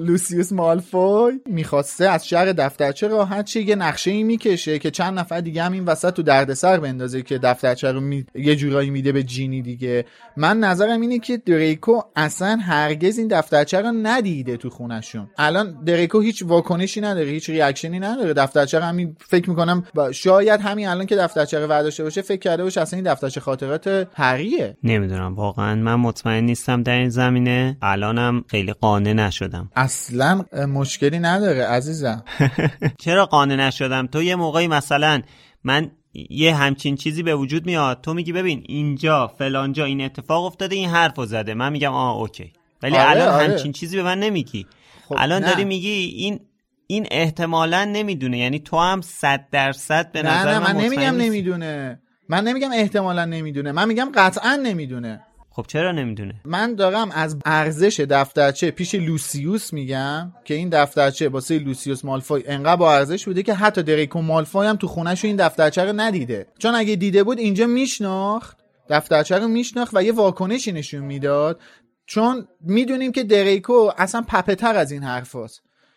لوسیوس مالفوی می‌خواسته از شهر دفترچه راحت شه یه نقشه ای می‌کشه که چند نفر دیگه هم این وسط تو دردسر بندازه که دفترچه رو می... یه جورایی میده به جینی دیگه. من نظرم اینه که دریکو اصلا هرگز این دفترچه رو ندیده تو خونشون الان دریکو هیچ واکنشی نداره هیچ ریاکشنی نداره. دفترچه همین فکر می‌کنم شاید همین الان که دفترچه رو برداشته باشه فکر کرده باشه اصلا این دفترچه خاطرات هریه نمی‌دونم واقعا من مطمئن نیستم در این زمینه. الانم خیلی قانع نشدم. اصلا مشکلی نداره عزیزم. چرا قانع نشدم؟ تو یه موقعی مثلا من یه همچین چیزی به وجود میاد تو میگی ببین اینجا فلانجا این اتفاق افتاده این حرف زده. من میگم آه اوکی. ولی آره، الان آره. همچین چیزی به من نمیگی. خب الان نه. داری میگی این این احتمالا نمی‌دونه. یعنی تو هم صد درصد به نظر نه من, من نمیگم نمی‌دونه. من نمیگم احتمالا نمی‌دونه. من میگم قطعا نمی‌دونه. خب چرا نمی‌دونه؟ من دارم از ارزش دفترچه پیش لوسیوس میگم که این دفترچه واسه لوسیوس مالفوی انقدر با ارزش بوده که حتی دریکو مالفوی هم تو خونهشو این دفترچه رو ندیده. چون اگه دیده بود اینجا میشناخت دفترچه رو میشناخت و یه واکنشی نشون می‌داد. چون می‌دونیم که دریکو اصلا پپتر از این حرف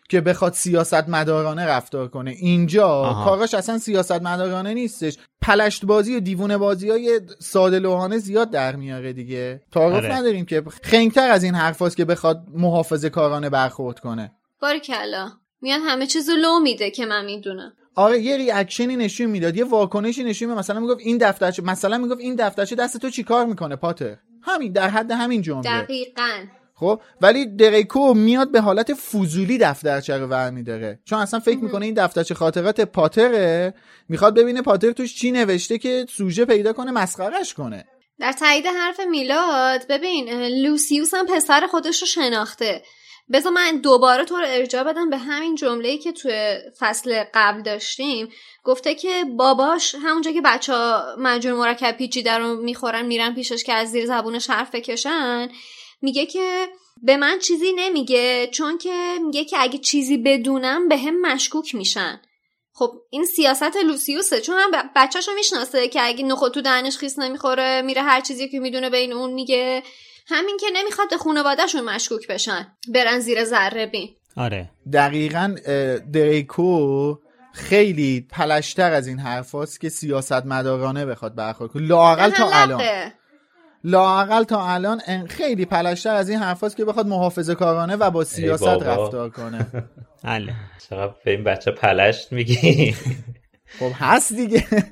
که بخواد سیاست مدارانه رفتار کنه. اینجا آها. کاراش اصلا سیاست مدارانه نیستش. پلشت بازی و دیوونه بازی های ساده لوحانه زیاد در میاره دیگه. تعارف آره. نداریم که خنگتر از این حرفاست که بخواد محافظه کارانه برخورد کنه. کلا میاد همه چیزو لو میده که من می‌دونم. آره یه ریاکشنی نشون می‌داد یه واکنشی نشون می‌داد. مثلا می‌گفت این دفترچه مثلا می‌گفت این دفترچه دست تو چیکار می‌کنه پاتر؟ همین در حد همین جمله. دقیقاً. خب ولی دریکو میاد به حالت فضولی دفترچه رو ور میداره چون اصلا فکر می‌کنه این دفترچه خاطرات پاتره می‌خواد ببینه پاتر توش چی نوشته که سوژه پیدا کنه مسخرش کنه. در تایید حرف میلاد ببین لوسیوس هم پسر خودش رو شناخته. بذار من دوباره تو رو ارجاع بدم به همین جمله که توی فصل قبل داشتیم. گفته که باباش همونجا که بچه ها مجموع مرکب پیچیده رو می‌خورن میرن پیشش که از زیر زبونش حرف بکشن میگه که به من چیزی نمیگه چون که میگه که اگه چیزی بدونم به هم مشکوک میشن. خب این سیاست لوسیوسه چون هم بچهشو می‌شناسه که اگه نخود تو دهنش خیس نمی‌خوره میره هر چیزی که می‌دونه بین اون میگه. همین که نمی‌خواد به خانوادهشون مشکوک بشن برن زیر ذره بین. آره. دقیقا دریکو خیلی پلشتر از این حرفاست که سیاست مدارانه بخواد برخورد کنه. لاقل تا الان. لاقل تا الان خیلی پلشتر از این حرفاست که بخواد محافظه کارانه و با سیاست رفتار کنه. بله. چقدر به این بچه پلشت میگی؟ خب هست دیگه.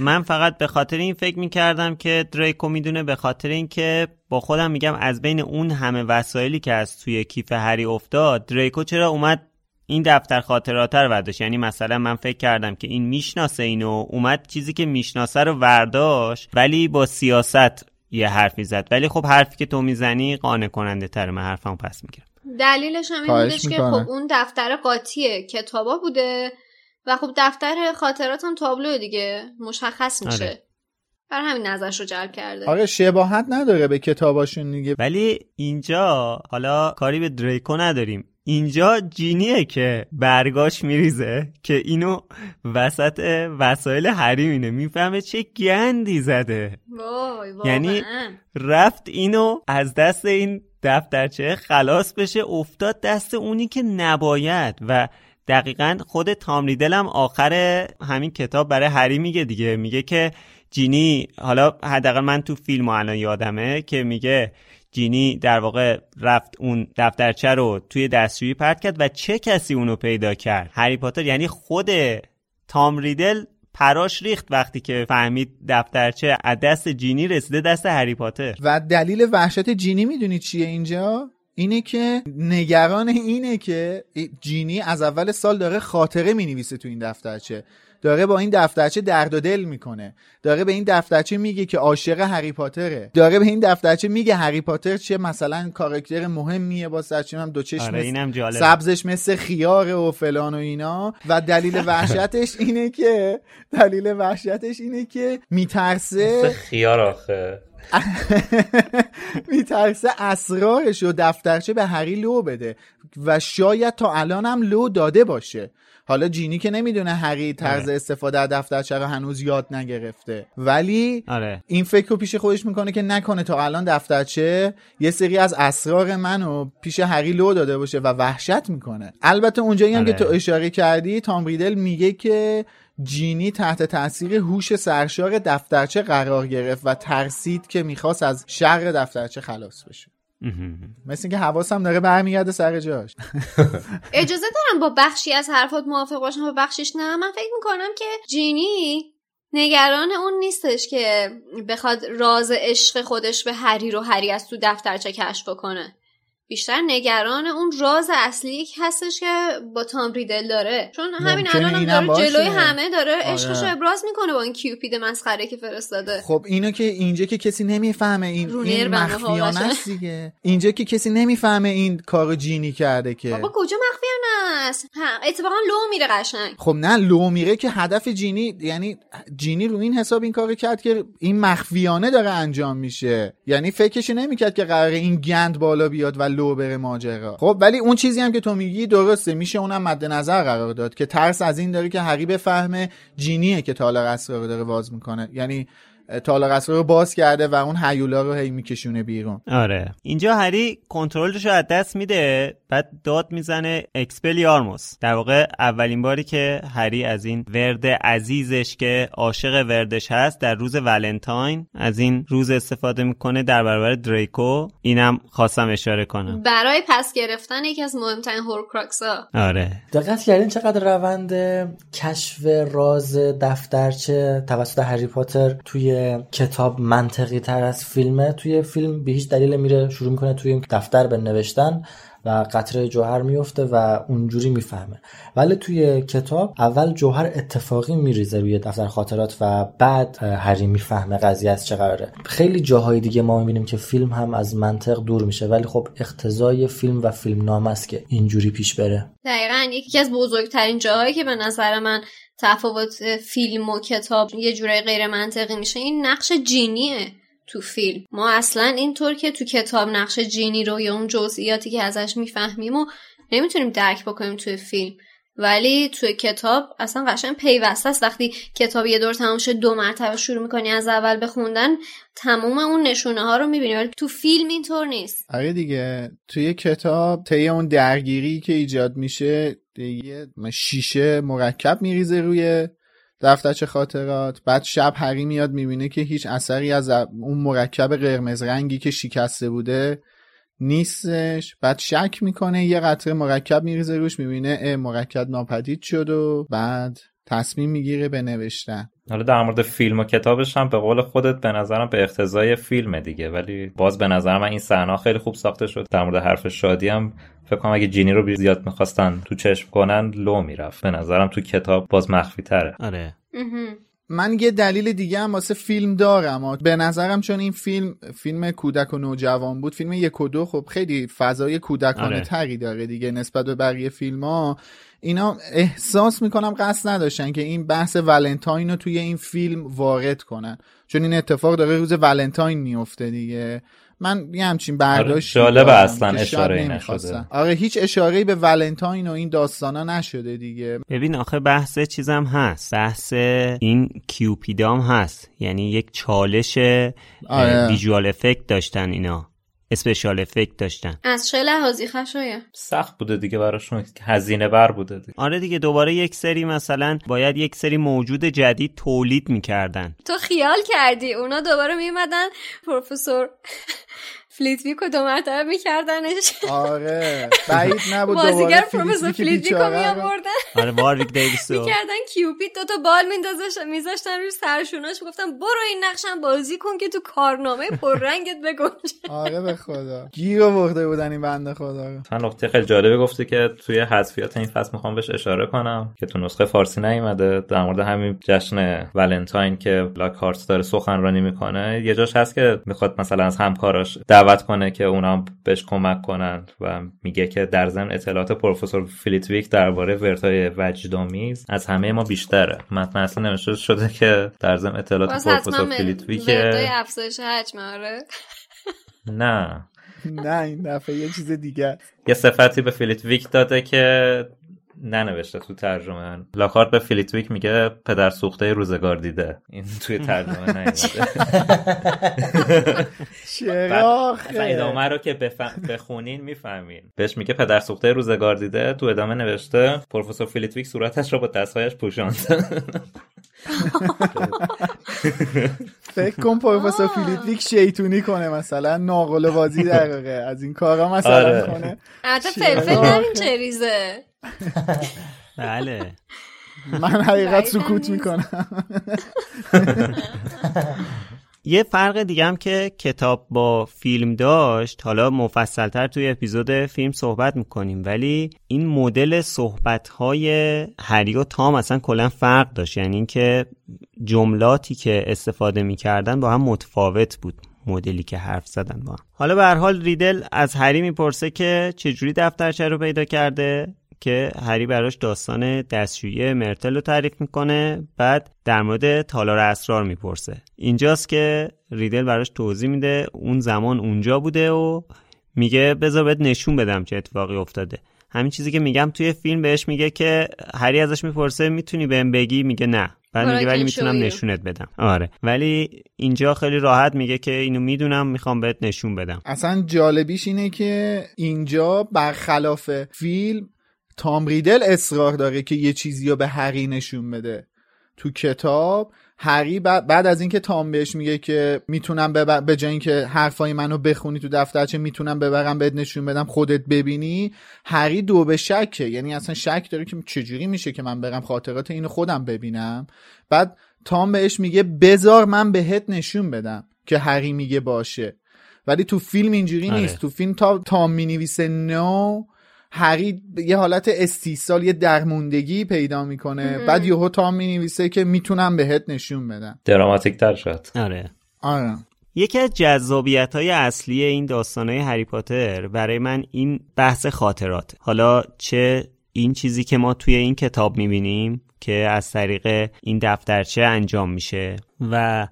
من فقط به خاطر این فکر می‌کردم که دریکو می‌دونه به خاطر اینکه با خودم میگم از بین اون همه وسایلی که از توی کیف هری افتاد دریکو چرا اومد این دفتر خاطرات رو برداشت یعنی مثلا من فکر کردم که این می‌شناسه اینو اومد چیزی که می‌شناسه رو ورداشت ولی با سیاست یه حرفی زد ولی خب حرفی که تو می‌زنی قانع کننده تر من حرفمو پس می‌گیرم. دلیلش هم این بودش که خب اون دفتر قاطی کتابا بوده و خب دفتر خاطرات هم تابلو دیگه. مشخص میشه. آره. بر همین نظرش رو جلب کرده. آره شباهت نداره به کتاباشون دیگه. ولی اینجا حالا کاری به دریکو نداریم. اینجا جینیه که برگاش میریزه که اینو وسط وسایل حریمینه می‌فهمه چه گندی زده. یعنی رفت اینو از دست این دفترچه خلاص بشه افتاد دست اونی که نباید. و دقیقا خود تام ریدل هم آخر همین کتاب برای هری میگه دیگه. میگه که جینی حالا حداقل من تو فیلم الان یادمه که میگه جینی در واقع رفت اون دفترچه رو توی دستشویی پرت کرد و چه کسی اونو پیدا کرد؟ هری پاتر یعنی خود تام ریدل پراش ریخت وقتی که فهمید دفترچه از دست جینی رسیده دست هری پاتر. و دلیل وحشت جینی می‌دونید چیه اینجا؟ اینه که نگران اینه که جینی از اول سال داره خاطره می‌نویسه تو این دفترچه. داره با این دفترچه درد و دل می‌کنه. داره به این دفترچه میگه که عاشق هری پاتره. داره به این دفترچه میگه هری پاتر چه مثلا کاراکتر مهمیه با سرچین هم دو چشم آره سبزش مثل خیاره و فلان و اینا. و دلیل وحشتش اینه که دلیل وحشتش اینه که میترسه خیار آخه. میترسه اسرارش و دفترچه به هری لو بده و شاید تا الان هم لو داده باشه حالا جینی که نمی‌دونه هری طرز آره. استفاده از دفترچه رو هنوز یاد نگرفته ولی آره. این فکر رو پیش خودش می‌کنه که نکنه تا الان دفترچه یه سری از اسرار منو پیش هری لو داده باشه و وحشت می‌کنه البته اونجایی هم که تو آره. اشاره کردی تام ریدل میگه که جینی تحت تاثیر هوش سرشار دفترچه قرار گرفت و ترسید که می‌خواست از شر دفترچه خلاص بشه. مثل اینکه حواسم داره برمیگرده سر جاش. اجازه دارم با بخشی از حرفات موافق باشم با بخشیش نه من فکر می‌کنم که جینی نگران اون نیستش که بخواد راز عشق خودش به هری رو هری از تو دفترچه کشف کنه بیشتر نگران اون راز اصلی هستش که با تام ریدل داره. چون همین الان هم داره جلوی همه داره آره. عشقش ابراز می‌کنه با این کیوپید مسخره که فرستاده. خب اینو که اینجا که کسی نمی‌فهمه این این مخفیانه است دیگه. اینجا که کسی نمی‌فهمه این کارو جینی کرده که. بابا کجا مخفیانه است؟ اتفاقا لو میره قشنگ. خب نه لو میره که هدف جینی یعنی جینی رو این حساب این کارو کرد که این مخفیانه داره انجام میشه. یعنی فکرش نمی‌کرد که قرار این گند بالا بیاد و لو بره ماجرا. خب ولی اون چیزی هم که تو میگی درسته. میشه اونم مد نظر قرار داد که ترس از این داره که هری بفهمه جینیه که تالار اسرار داره باز می‌کنه. یعنی تالار اسرار رو باز کرده و اون هیولا رو هی میکشونه بیرون. آره. اینجا هری کنترلش رو از دست میده بعد داد می‌زنه اکسپلیارموس. در واقع اولین باری که هری از این ورد عزیزش که عاشق وردش هست در روز ولنتاین از این روز استفاده می‌کنه در برابر دریکو. اینم خواستم اشاره کنم. برای پس گرفتن یکی از مهمترین هورکراکس ها آره. دقت کردین چقدر روند کشف راز دفترچه توسط هری پاتر توی کتاب منطقی تر از فیلمه. توی فیلم به هیچ دلیل میره شروع می‌کنه توی دفتر به نوشتن. و قطره جوهر میفته و اونجوری می‌فهمه. ولی توی کتاب اول جوهر اتفاقی میریزه روی دفتر خاطرات و بعد هری می‌فهمه قضیه از چه قراره. خیلی جاهای دیگه ما می‌بینیم که فیلم هم از منطق دور میشه ولی خب اقتضای فیلم و فیلم نام است که اینجوری پیش بره. دقیقا یکی از بزرگترین جاهایی که به نظر من تفاوت فیلم و کتاب یه جورای غیر منطقی میشه این نقش جینیه. تو فیلم. ما اصلا اینطور که تو کتاب نقش جینی رو یا اون جزئیاتی که ازش می‌فهمیم و نمی‌تونیم درک بکنیم توی فیلم. ولی توی کتاب اصلا قشنگ پیوسته است. وقتی کتاب یه دور تمام شد دو مرتبه شروع می‌کنی از اول بخوندن تموم اون نشونه ها رو می‌بینی. ولی تو فیلم اینطور نیست. آره دیگه. توی کتاب طی اون درگیری که ایجاد میشه یه شیشه مرکب میریزه روی دفترچه خاطرات. بعد شب هری میاد می‌بینه که هیچ اثری از اون مرکب قرمز رنگی که شکسته بوده نیستش. بعد شک می‌کنه یه قطره مرکب میریزه روش می‌بینه مرکب ناپدید شد و بعد تصمیم می‌گیره به نوشتن حالا در مورد فیلم و کتابش هم به قول خودت به نظرم به اقتضای فیلم دیگه ولی باز به نظر من این صحنه خیلی خوب ساخته شد. در مورد حرف شادی هم فکر کنم اگه جینی رو زیاد می‌خواستن تو چشم کنن لو می‌رفت. به نظرم تو کتاب باز مخفی تره. آره. من یه دلیل دیگه هم واسه فیلم دارم. به نظرم چون این فیلم فیلم کودک و نوجوان بود فیلم یک و دو خب خیلی فضای کودکانه آره. تری داره دیگه نسبت به بقیه فیلم ها. اینا احساس می‌کنم قصد نداشتن که این بحث ولنتاین رو توی این فیلم وارد کنن. چون این اتفاق داره روز ولنتاین میفته دیگه. من یه همچین برداشت آره جالب اصلا اشاره نشده. آره هیچ اشاره به ولنتاین و این داستانا نشده دیگه. ببین آخه بحث چیزم هست. بحث این کیوپیدام هست. یعنی یک چالش آره. ویژوال افکت داشتن اینا. اسپشال افکت داشتن. از چه لحاظی خشایه؟ سخت بوده دیگه براشون. هزینه بر بوده دیگه. آره دیگه دوباره یک سری مثلا باید یک سری موجود جدید تولید می‌کردن. تو خیال کردی؟ اونا دوباره میمدن پروفسور. فلیتویک رو دو مرتبه میکردنش. آره. بعید نبود بازیگر پروفسور فلیتویک رو میآوردن. آره وارویک دیویس می‌کردن کیوپید دو تا بال میندازش میذاشتن روی سرشوناش. گفتم برو این نقشم بازی کن که تو کارنامه پررنگت بگنج آره به خدا. گیر آورده بودن این بنده خدا رو. نکته خیلی جالبه گفته که توی حذفیات این فصل می‌خوام بهش اشاره کنم که تو نسخه فارسی نیومده. در مورد همین جشن ولنتاین که بلاک هارت داره سخنرانی می‌کنه یه جاش هست که می‌خواد مثلا از همکاراش دعوت کنه که اونا بهش کمک کنن و میگه که در ضمن اطلاعات پروفسور فلیتویک درباره وردای وجدآمیز از همه ما بیشتره. متن اصلا نوشته شده که در ضمن اطلاعات پروفسور فلیتویک افزایش حجم آره. نه. نه این دفعه یه چیز دیگه یه صفتی به فلیتویک داده که ننوشته تو ترجمه. لاکهارت به فلیتویک میگه پدر سوخته روزگار دیده. این توی ترجمه نیومده. چرا ادامه رو که بخونین می‌فهمین. بهش میگه پدر سوخته روزگار دیده. تو ادامه نوشته پروفسور فلیتویک صورتش رو با دستهایش پوشاند. فکر کن پروفسور فلیتویک شیطونی کنه مثلا ناقلا بازی دقیقا. از این کارا مثلا آره. کنه. حتی فلفل چه ریزه؟ بله. من حقیقت سکوت می‌کنم. یه فرق دیگه هم که کتاب با فیلم داشت حالا مفصلتر توی اپیزود فیلم صحبت می‌کنیم ولی این مدل صحبت های هری و تام اصلا کلا فرق داشت. یعنی اینکه جملاتی که استفاده می‌کردن با هم متفاوت بود مدلی که حرف زدن با هم. حالا به هر حال ریدل از هری می‌پرسه که چجوری دفترچه رو پیدا کرده؟ که هری براش داستان دستشویی مرتل رو تعریف می‌کنه بعد در مورد تالار اسرار می‌پرسه. اینجاست که ریدل براش توضیح میده اون زمان اونجا بوده و میگه بذار بهت نشون بدم چه اتفاقی افتاده. همین چیزی که میگم توی فیلم بهش میگه که هری ازش می‌پرسه می‌تونی بهم بگی؟ میگه نه. بعد میگه ولی می‌تونم نشونت بدم. آره. ولی اینجا خیلی راحت میگه که اینو می‌دونم می‌خوام بهت نشون بدم. اصلا جالبیش اینه که اینجا برخلاف فیلم تام ریدل اصرار داره که یه چیزی رو به هری نشون بده. تو کتاب هری بعد از اینکه تام بهش میگه که می‌تونم ببر... به جای اینکه حرفای منو بخونی تو دفترچه می‌تونم ببرم بهت نشون بدم خودت ببینی. هری دو به شکه. یعنی اصلا شک داره که چجوری میشه که من برم خاطرات اینو خودم ببینم. بعد تام بهش میگه بزار من بهت نشون بدم که هری میگه باشه. ولی تو فیلم اینجوری آره. نیست. تو فیلم تا تام می‌نویسه نو هری یه حالت استیصال یه درموندگی پیدا می‌کنه. بعد یهو تام می‌نویسه که می‌تونم بهت نشون بدم. دراماتیک تر شد آره. آره. یکی از جذابیت های اصلی این داستان های هری پاتر برای من این بحث خاطرات. حالا چه این چیزی که ما توی این کتاب می‌بینیم که از طریق این دفترچه انجام میشه و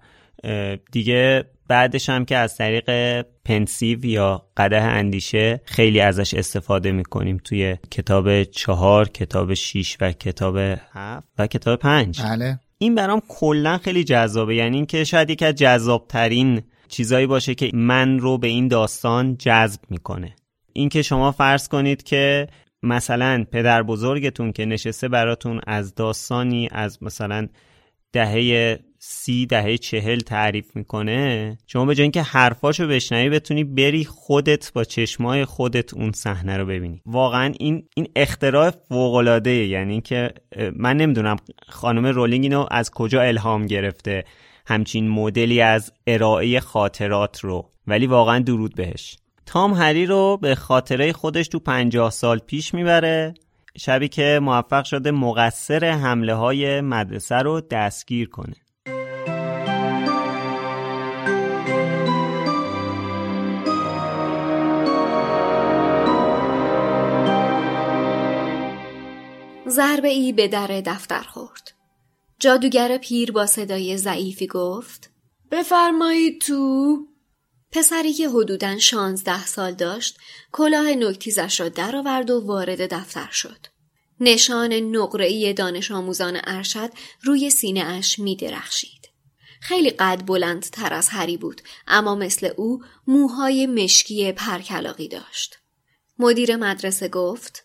دیگه بعدش هم که از طریق پنسیو یا قده اندیشه خیلی ازش استفاده می‌کنیم توی کتاب چهار کتاب شیش و کتاب هفت و کتاب پنج. بله. این برام کلا خیلی جذابه. یعنی اینکه شاید یکی از جذابترین چیزایی باشه که من رو به این داستان جذب می‌کنه. اینکه شما فرض کنید که مثلا پدر بزرگتون که نشسته براتون از داستانی از مثلا دهه سی دهه چهل تعریف می‌کنه. شما به جای اینکه حرفاشو بشنوی بتونی بری خودت با چشمای خودت اون صحنه رو ببینی. واقعا این این اختراع فوق العاده یعنی اینکه من نمی‌دونم خانم رولینگ اینو از کجا الهام گرفته. همچین مدلی از ارائه خاطرات رو. ولی واقعا درود بهش. تام هری رو به خاطره خودش تو پنجاه سال پیش می‌بره. شبی که موفق شده مقصر حمله های مدرسه رو دستگیر کنه. ضربه ای به در دفتر خورد. جادوگر پیر با صدای ضعیفی گفت بفرمایید تو پسری که حدوداً شانزده سال داشت کلاه نکتیزش را درآورد و وارد دفتر شد. نشان نقره‌ای دانش آموزان ارشد روی سینه اش می درخشید. خیلی قد بلند تر از هری بود اما مثل او موهای مشکی پرکلاقی داشت. مدیر مدرسه گفت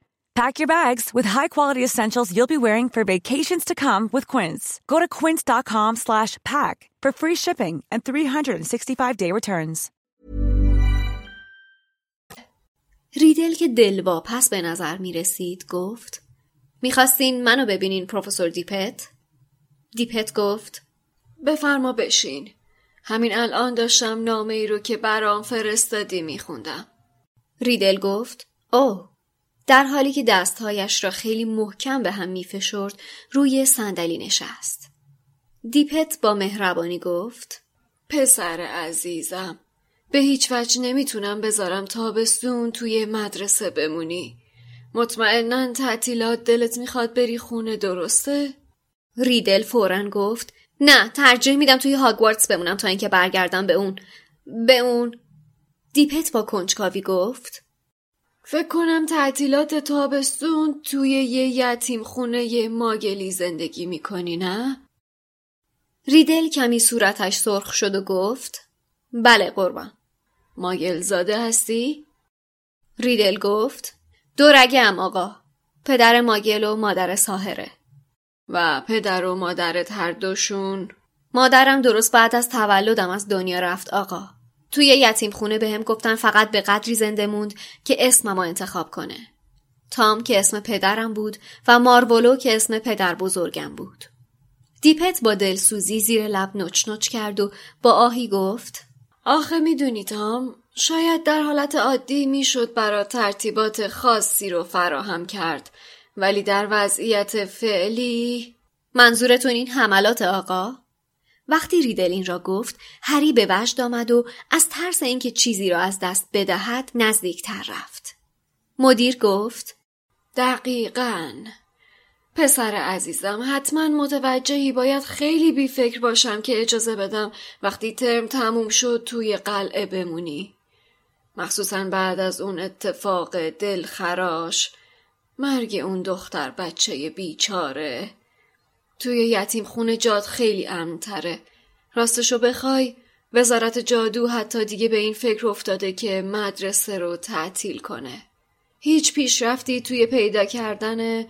Pack your bags with high-quality essentials you'll be wearing for vacations to come with Quince. Go to quince.com slash pack for free shipping and 365-day returns. ریدل که دلواپس به نظر می رسید گفت میخواستین منو ببینین پروفسور دیپت؟ دیپت گفت بفرما بشین. همین الان داشتم نامه ای رو که برام فرستادی میخوندم. ریدل گفت اوه در حالی که دستهایش را خیلی محکم به هم میفشرد روی صندلی نشست. دیپت با مهربانی گفت پسر عزیزم به هیچ وجه نمی‌تونم بذارم تابستون توی مدرسه بمونی. مطمئنا تعطیلات دلت می‌خواد بری خونه درسته؟ ریدل فورا گفت نه ترجیح میدم توی هاگوارتس بمونم تا اینکه برگردم به اون به اون دیپت با کنجکاوی گفت فکر کنم تعطیلات تابستون توی یه یتیم خونه ماگلی زندگی می‌کنی نه؟ ریدل کمی صورتش سرخ شد و گفت بله قربان. ماگل زاده هستی؟ ریدل گفت دورگم آقا. پدر ماگل و مادر ساهره. و پدر و مادرت هر دوشون. مادرم درست بعد از تولدم از دنیا رفت آقا. توی یتیم خونه به هم گفتن فقط به قدری زنده موند که اسمم انتخاب کنه. تام که اسم پدرم بود و مارولو که اسم پدر بزرگم بود. دیپت با دلسوزی زیر لب نوچ نوچ کرد و با آهی گفت آخه می‌دونی تام شاید در حالت عادی می‌شد برا ترتیبات خاصی رو فراهم کرد ولی در وضعیت فعلی منظورتون این حملات آقا؟ وقتی ریدل این را گفت هری به وجد آمد و از ترس اینکه چیزی را از دست بدهد نزدیکتر رفت. مدیر گفت دقیقا. پسر عزیزم حتما متوجهی باید خیلی بی فکر باشم که اجازه بدم وقتی ترم تموم شد توی قلعه بمونی. مخصوصا بعد از اون اتفاق دلخراش. مرگ اون دختر بچه بیچاره. توی یتیم خونه جاد خیلی امنتره. راستشو بخوای وزارت جادو حتی دیگه به این فکر افتاده که مدرسه رو تعطیل کنه. هیچ پیشرفتی توی پیدا کردن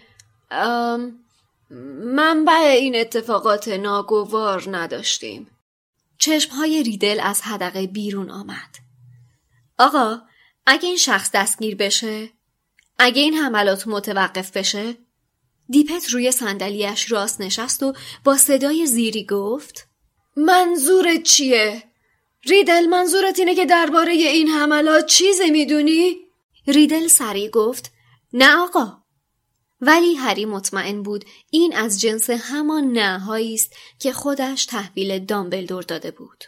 منبع این اتفاقات ناگوار نداشتیم. چشمهای ریدل از حدقه بیرون آمد. آقا اگه این شخص دستگیر بشه؟ اگه این حملات متوقف بشه؟ دیپت روی صندلیاش راست نشست و با صدای زیری گفت منظورت چیه؟ ریدل منظورت اینه که درباره این حملات چیزی می‌دونی؟ ریدل سریع گفت نه آقا ولی هری مطمئن بود این از جنس همان نهایی است که خودش تحویل دامبلدور داده بود.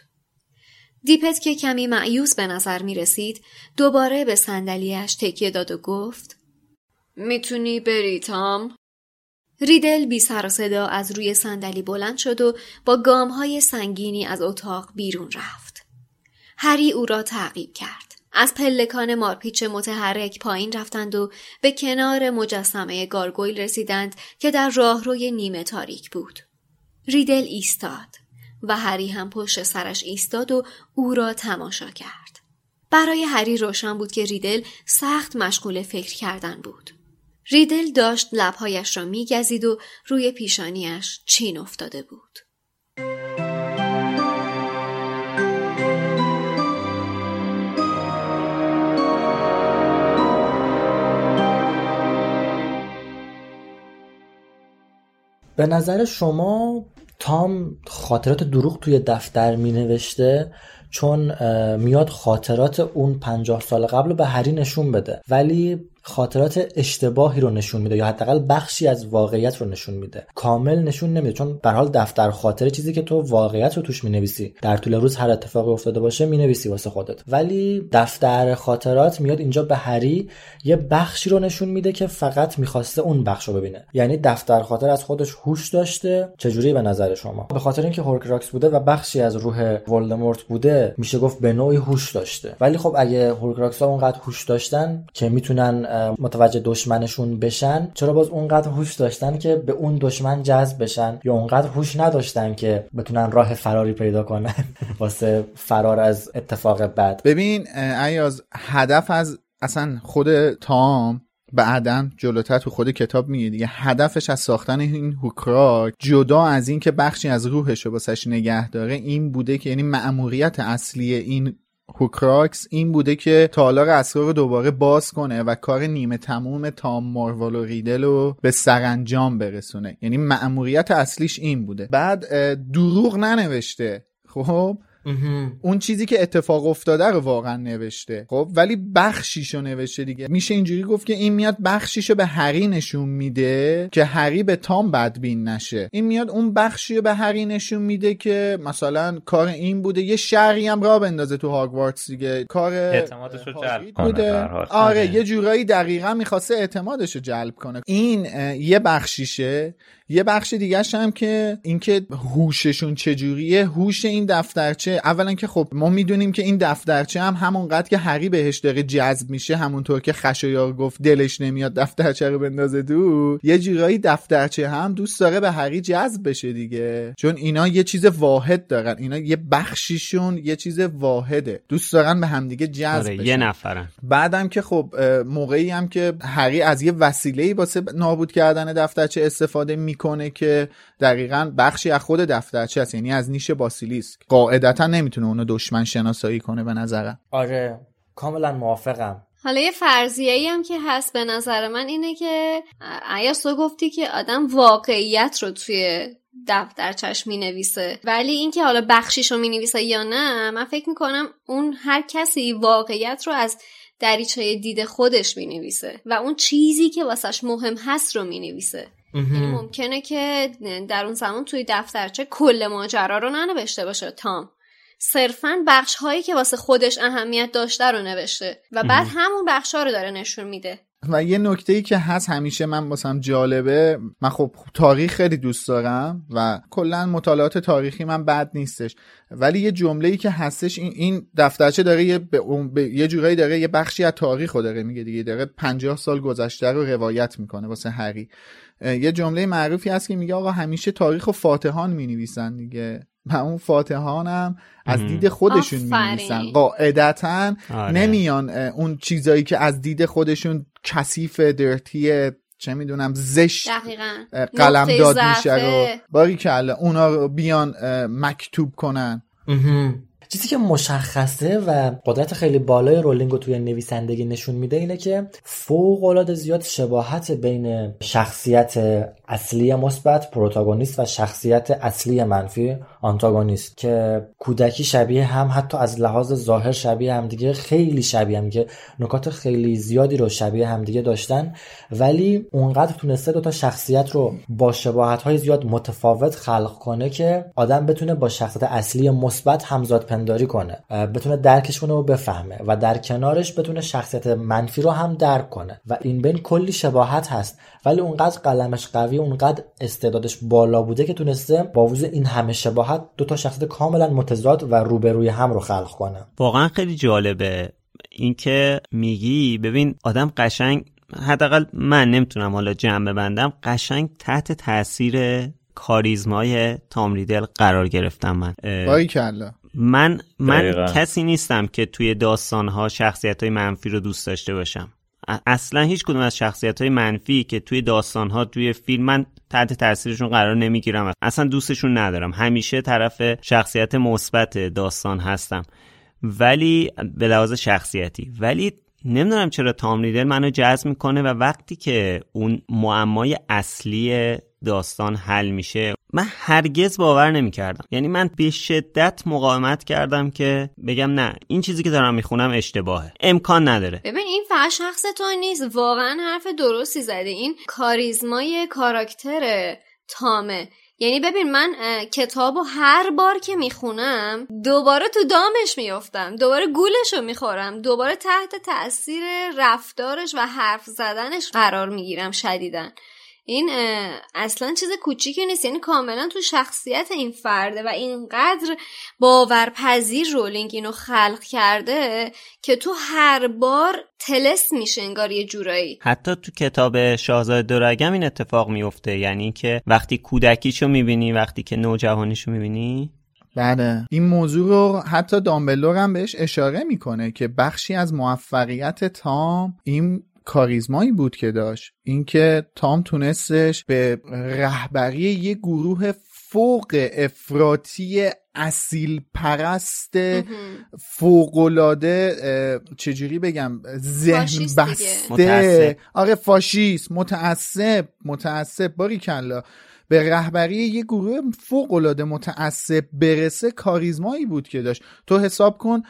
دیپت که کمی معیوس به نظر می رسید دوباره به صندلیاش تکیه داد و گفت می‌تونی بری تام؟ ریدل بی سر صدا از روی صندلی بلند شد و با گام های سنگینی از اتاق بیرون رفت. هری او را تعقیب کرد. از پلکان مارپیچ متحرک پایین رفتند و به کنار مجسمه گارگویل رسیدند که در راهروی نیمه تاریک بود. ریدل ایستاد و هری هم پشت سرش ایستاد و او را تماشا کرد. برای هری روشن بود که ریدل سخت مشغول فکر کردن بود. ریدل داشت لبهایش را میگزید و روی پیشانیش چین افتاده بود. به نظر شما تام خاطرات دروغ توی دفتر می نوشته چون میاد خاطرات اون پنجاه سال قبل به هری نشون بده ولی خاطرات اشتباهی رو نشون میده یا حداقل بخشی از واقعیت رو نشون میده. کامل نشون نمیده چون به حال دفتر خاطره چیزی که تو واقعیت رو توش می‌نویسی. در طول روز هر اتفاقی افتاده باشه می‌نویسی واسه خودت. ولی دفتر خاطرات میاد اینجا به هری یه بخشی رو نشون میده که فقط می‌خواسته اون بخش رو ببینه. یعنی دفتر خاطرات خودش هوش داشته. چجوری به نظر شما؟ به خاطر اینکه هورکراکس بوده و بخشی از روح ولدمورت بوده میشه گفت به نوعی هوش داشته. ولی خب اگه هورکراکس ها اونقدر هوش داشتن که می‌تونن متوجه دشمنشون بشن چرا باز اونقدر هوش داشتن که به اون دشمن جذب بشن یا اونقدر هوش نداشتن که بتونن راه فراری پیدا کنن واسه فرار از اتفاق بد ببین ایاز هدف از اصلا خود تام بعدا جلوتر تو خود کتاب میگه دیگه. هدفش از ساختن این هوکراک جدا از این که بخشی از روحش رو واسش نگه داره این بوده که یعنی مأموریت اصلی این هوکراکس این بوده که تالار اسرار رو دوباره باز کنه و کار نیمه تموم تام ماروال و ریدل رو به سرانجام برسونه. یعنی مأموریت اصلیش این بوده. بعد دروغ ننوشته. خب؟ اون چیزی که اتفاق افتاده رو واقعا نوشته. خب ولی بخشیشو نوشته دیگه. میشه اینجوری گفت که این میاد بخشیشو به هری نشون میده که هری به تام بدبین نشه. این میاد اون بخشی به هری نشون میده که مثلا کار این بوده. یه شهری هم را بندازه تو هاگوارتس دیگه. کار اعتمادش رو جلب بوده. آره یه جورایی دقیقا می‌خواسته اعتمادش رو جلب کنه. این یه بخشیشه یه بخش دیگه هم که اینکه هوششون چجوریه هوش این دفترچه. اولا که خب ما می‌دونیم که این دفترچه هم همونقدر که هری بهش داره جذب میشه همونطور که خشایار گفت دلش نمیاد دفترچه رو بندازه دور یه جورایی دفترچه هم دوست داره به هری جذب بشه دیگه. چون اینا یه چیز واحد دارن. اینا یه بخشیشون یه چیز واحده. دوست دارن به همدیگه جذب آره، یه نفرن. بعدم که خب موقعی هم که هری از یه وسیله‌ای واسه نابود کردن دفترچه استفاده می می‌کنه که دقیقا بخشی از خود دفترچه هست یعنی از نیش باسیلیسک. قاعدتا نمی‌تونه اونو دشمن شناسایی کنه به نظرم. آره کاملا موافقم. حالا یه فرضیه ای هم که هست به نظر من اینه که ایاس تو گفتی که آدم واقعیت رو توی دفترچش می نویسه ولی اینکه حالا بخشیش رو می نویسه یا نه من فکر می‌کنم اون هر کسی واقعیت رو از دریچه دید خودش می نویسه و اون چیزی که واسش مهم هست رو می نویسه یعنی ممکنه که در اون زمان توی دفترچه کل ماجرا رو ننوشته باشه. تام. صرفا بخش هایی که واسه خودش اهمیت داشته رو نوشته و بعد همون بخش ها رو داره نشون میده. و یه نکته ای که هست همیشه من واسم جالبه من خب تاریخ خیلی دوست دارم و کلا مطالعات تاریخی من بد نیستش. ولی یه جمله ای که هستش این, این دفترچه داره یه, به یه جورایی داره یه بخشی از تاریخ رو داره میگه دیگه. داره 50 سال گذشته رو روایت می‌کنه واسه هری. یه جمله معروفی هست که میگه آقا همیشه تاریخ و فاتحان می نویسن دیگه. و اون فاتحان هم از دید خودشون می نویسن قاعدتا آره. نمیان اون چیزایی که از دید خودشون کثیف درتی چه می‌دونم زشت قلم داد میشه رو. باری که اونا رو بیان مکتوب کنن. چیزی که مشخصه و قدرت خیلی بالای رولینگ رو توی نویسندگی نشون میده اینه که فوق العاده زیاد شباهت بین شخصیت اصلی مثبت پروتاگونیست و شخصیت اصلی منفی آنتاگونیست که کودکی شبیه هم حتی از لحاظ ظاهر شبیه هم دیگه خیلی شبیه هم که نکات خیلی زیادی رو شبیه هم دیگه داشتن. ولی اونقدر تونسته دوتا شخصیت رو با شباهت های زیاد متفاوت خلق کنه که آدم بتونه با شخصیت اصلی مثبت همزاد پنداری کنه بتونه درکش کنه و بفهمه و در کنارش بتونه شخصیت منفی رو هم درک کنه. و این بین کلی شباهت هست ولی اونقدر قلمش قوی اونقدر استعدادش بالا بوده که تونسته با وجود این همه شباهت راحت دو تا شخصیت کاملا متضاد و روبروی هم رو خلق کنه. واقعا خیلی جالبه. اینکه میگی ببین آدم قشنگ حداقل من نمی‌تونم حالا جمع ببندم قشنگ تحت تاثیر کاریزمای تام ریدل قرار گرفتم من. بایی کلا من من کسی نیستم که توی داستانها شخصیت های منفی رو دوست داشته باشم. اصلا هیچ کدوم از شخصیت های منفی که توی داستانها توی فیلم من تحت تاثیرشون قرار نمی‌گیرم. اصلا دوستشون ندارم. همیشه طرف شخصیت مثبت داستان هستم. ولی به لحاظ شخصیتی. ولی نمی‌دونم چرا تام ریدل منو جذب می‌کنه و وقتی که اون معمای اصلی داستان حل میشه. من هرگز باور نمی‌کردم. یعنی من به شدت مقاومت کردم که بگم نه این چیزی که دارم می‌خونم اشتباهه. امکان نداره. ببین این فقط شخص تو نیست. واقعا حرف درستی زده. این کاریزمای کاراکتر تامه. یعنی ببین من کتابو هر بار که می‌خونم دوباره تو دامش میفتم دوباره گولش رو می‌خورم. دوباره تحت تاثیر رفتارش و حرف زدنش قرار می‌گیرم شدیدن این اصلا چیز کوچیکی نیست. یعنی کاملا تو شخصیت این فرده و اینقدر باورپذیر رولینگ اینو خلق کرده که تو هر بار تلس میشه انگار یه جورایی. حتی تو کتاب شاهزاده دورگم این اتفاق میفته. یعنی که وقتی کودکیشو می‌بینی وقتی که نوجوانیشو می‌بینی. بله. این موضوع رو حتی دامبلور هم بهش اشاره می‌کنه که بخشی از موفقیت تام این کاریزمایی بود که داشت. اینکه تام تونستش به رهبری یه گروه فوق افراطی اصیل پرست فوقلاده چجوری بگم ذهن بسته آره فاشیست متعصب متعصب باری کلا به رهبری یه گروه فوق العاده متعصب برسه کاریزمایی بود که داشت. تو حساب کن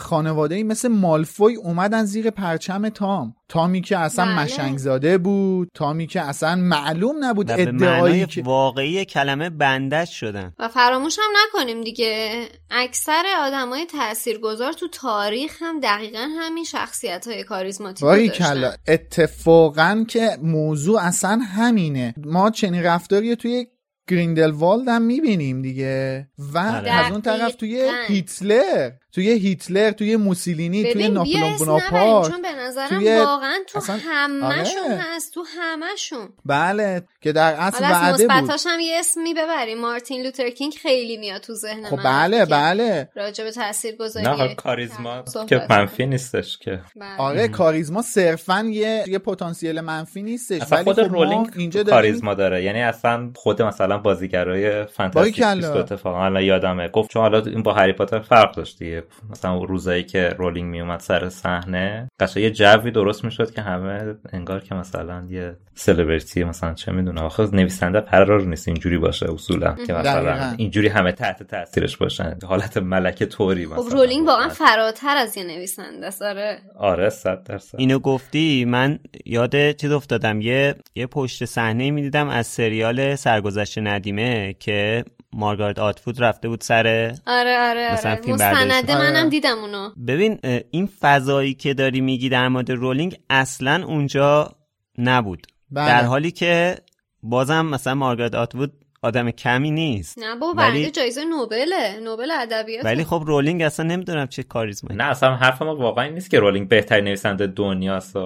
خانواده ای مثل مالفوی اومدن زیر پرچم تام. تامی که اصلا بله. مشنگ زاده بود. تامی که اصلا معلوم نبود ادعایی که واقعی کلمه بندش شدن. و فراموش هم نکنیم دیگه. اکثر آدمای تاثیرگذار تو تاریخ هم دقیقا همین شخصیت های کاریزماتیک کلا. اتفاقا که موضوع اصلا همینه. ما چنین رفتاری توی گریندلوالد هم می‌بینیم دیگه. و از اون طرف توی هیتلر توی هیتلر توی موسولینی توی ناپلون بوناپارت چون به نظرم توی... واقعا تو همشون آره. هست تو همشون بله که در اصل وعده بود. هم یه اسمی ببریم. مارتین لوتر کینگ خیلی میاد تو ذهن خب بله بله. راجع به تاثیرگذاری نه کاریزما که منفی نیستش که. بله. آره کاریزما صرفا یه یه پتانسیل منفی نیستش اصلا خود خب رولینگ اینجا کاریزما داره. یعنی اصلا خود مثلا بازیگرای فانتزی اتفاقا الان یادمه. گفت چون حالا این با هری پاتر فرق داشت دیگه. مثلا روزایی که رولینگ میومد سر صحنه قشنگ یه جوی درست می‌شد که همه انگار که مثلا یه سلبریتی مثلا چه می‌دونه آخه نویسنده قرار نیست اینجوری باشه اصولا که مثلا اینجوری همه تحت تاثیرش باشن. حالت ملکه طوری مثلا خب رولینگ واقعا فراتر از یه نویسنده آره آره 100 درصد. اینو گفتی؟ من یاد چیز افتادم. یه یه پشت صحنه می‌دیدم از سریال سرگذشت ندیمه که مارگارت آتفود رفته بود سر آره آره مثلا آره. فیلم مستنده منم آره. دیدم اونو ببین این فضایی که داری میگی در مورد رولینگ اصلا اونجا نبود بله. در حالی که بازم مثلا مارگارت آتفود آدم کمی نیست. نه بابا ولی... جایزه نوبله نوبل ادبیات ولی خب رولینگ اصلا نمی‌دونم چه کاریزمایی. نه اصلا حرف ما واقعا نیست که رولینگ بهترین نویسنده دنیاست.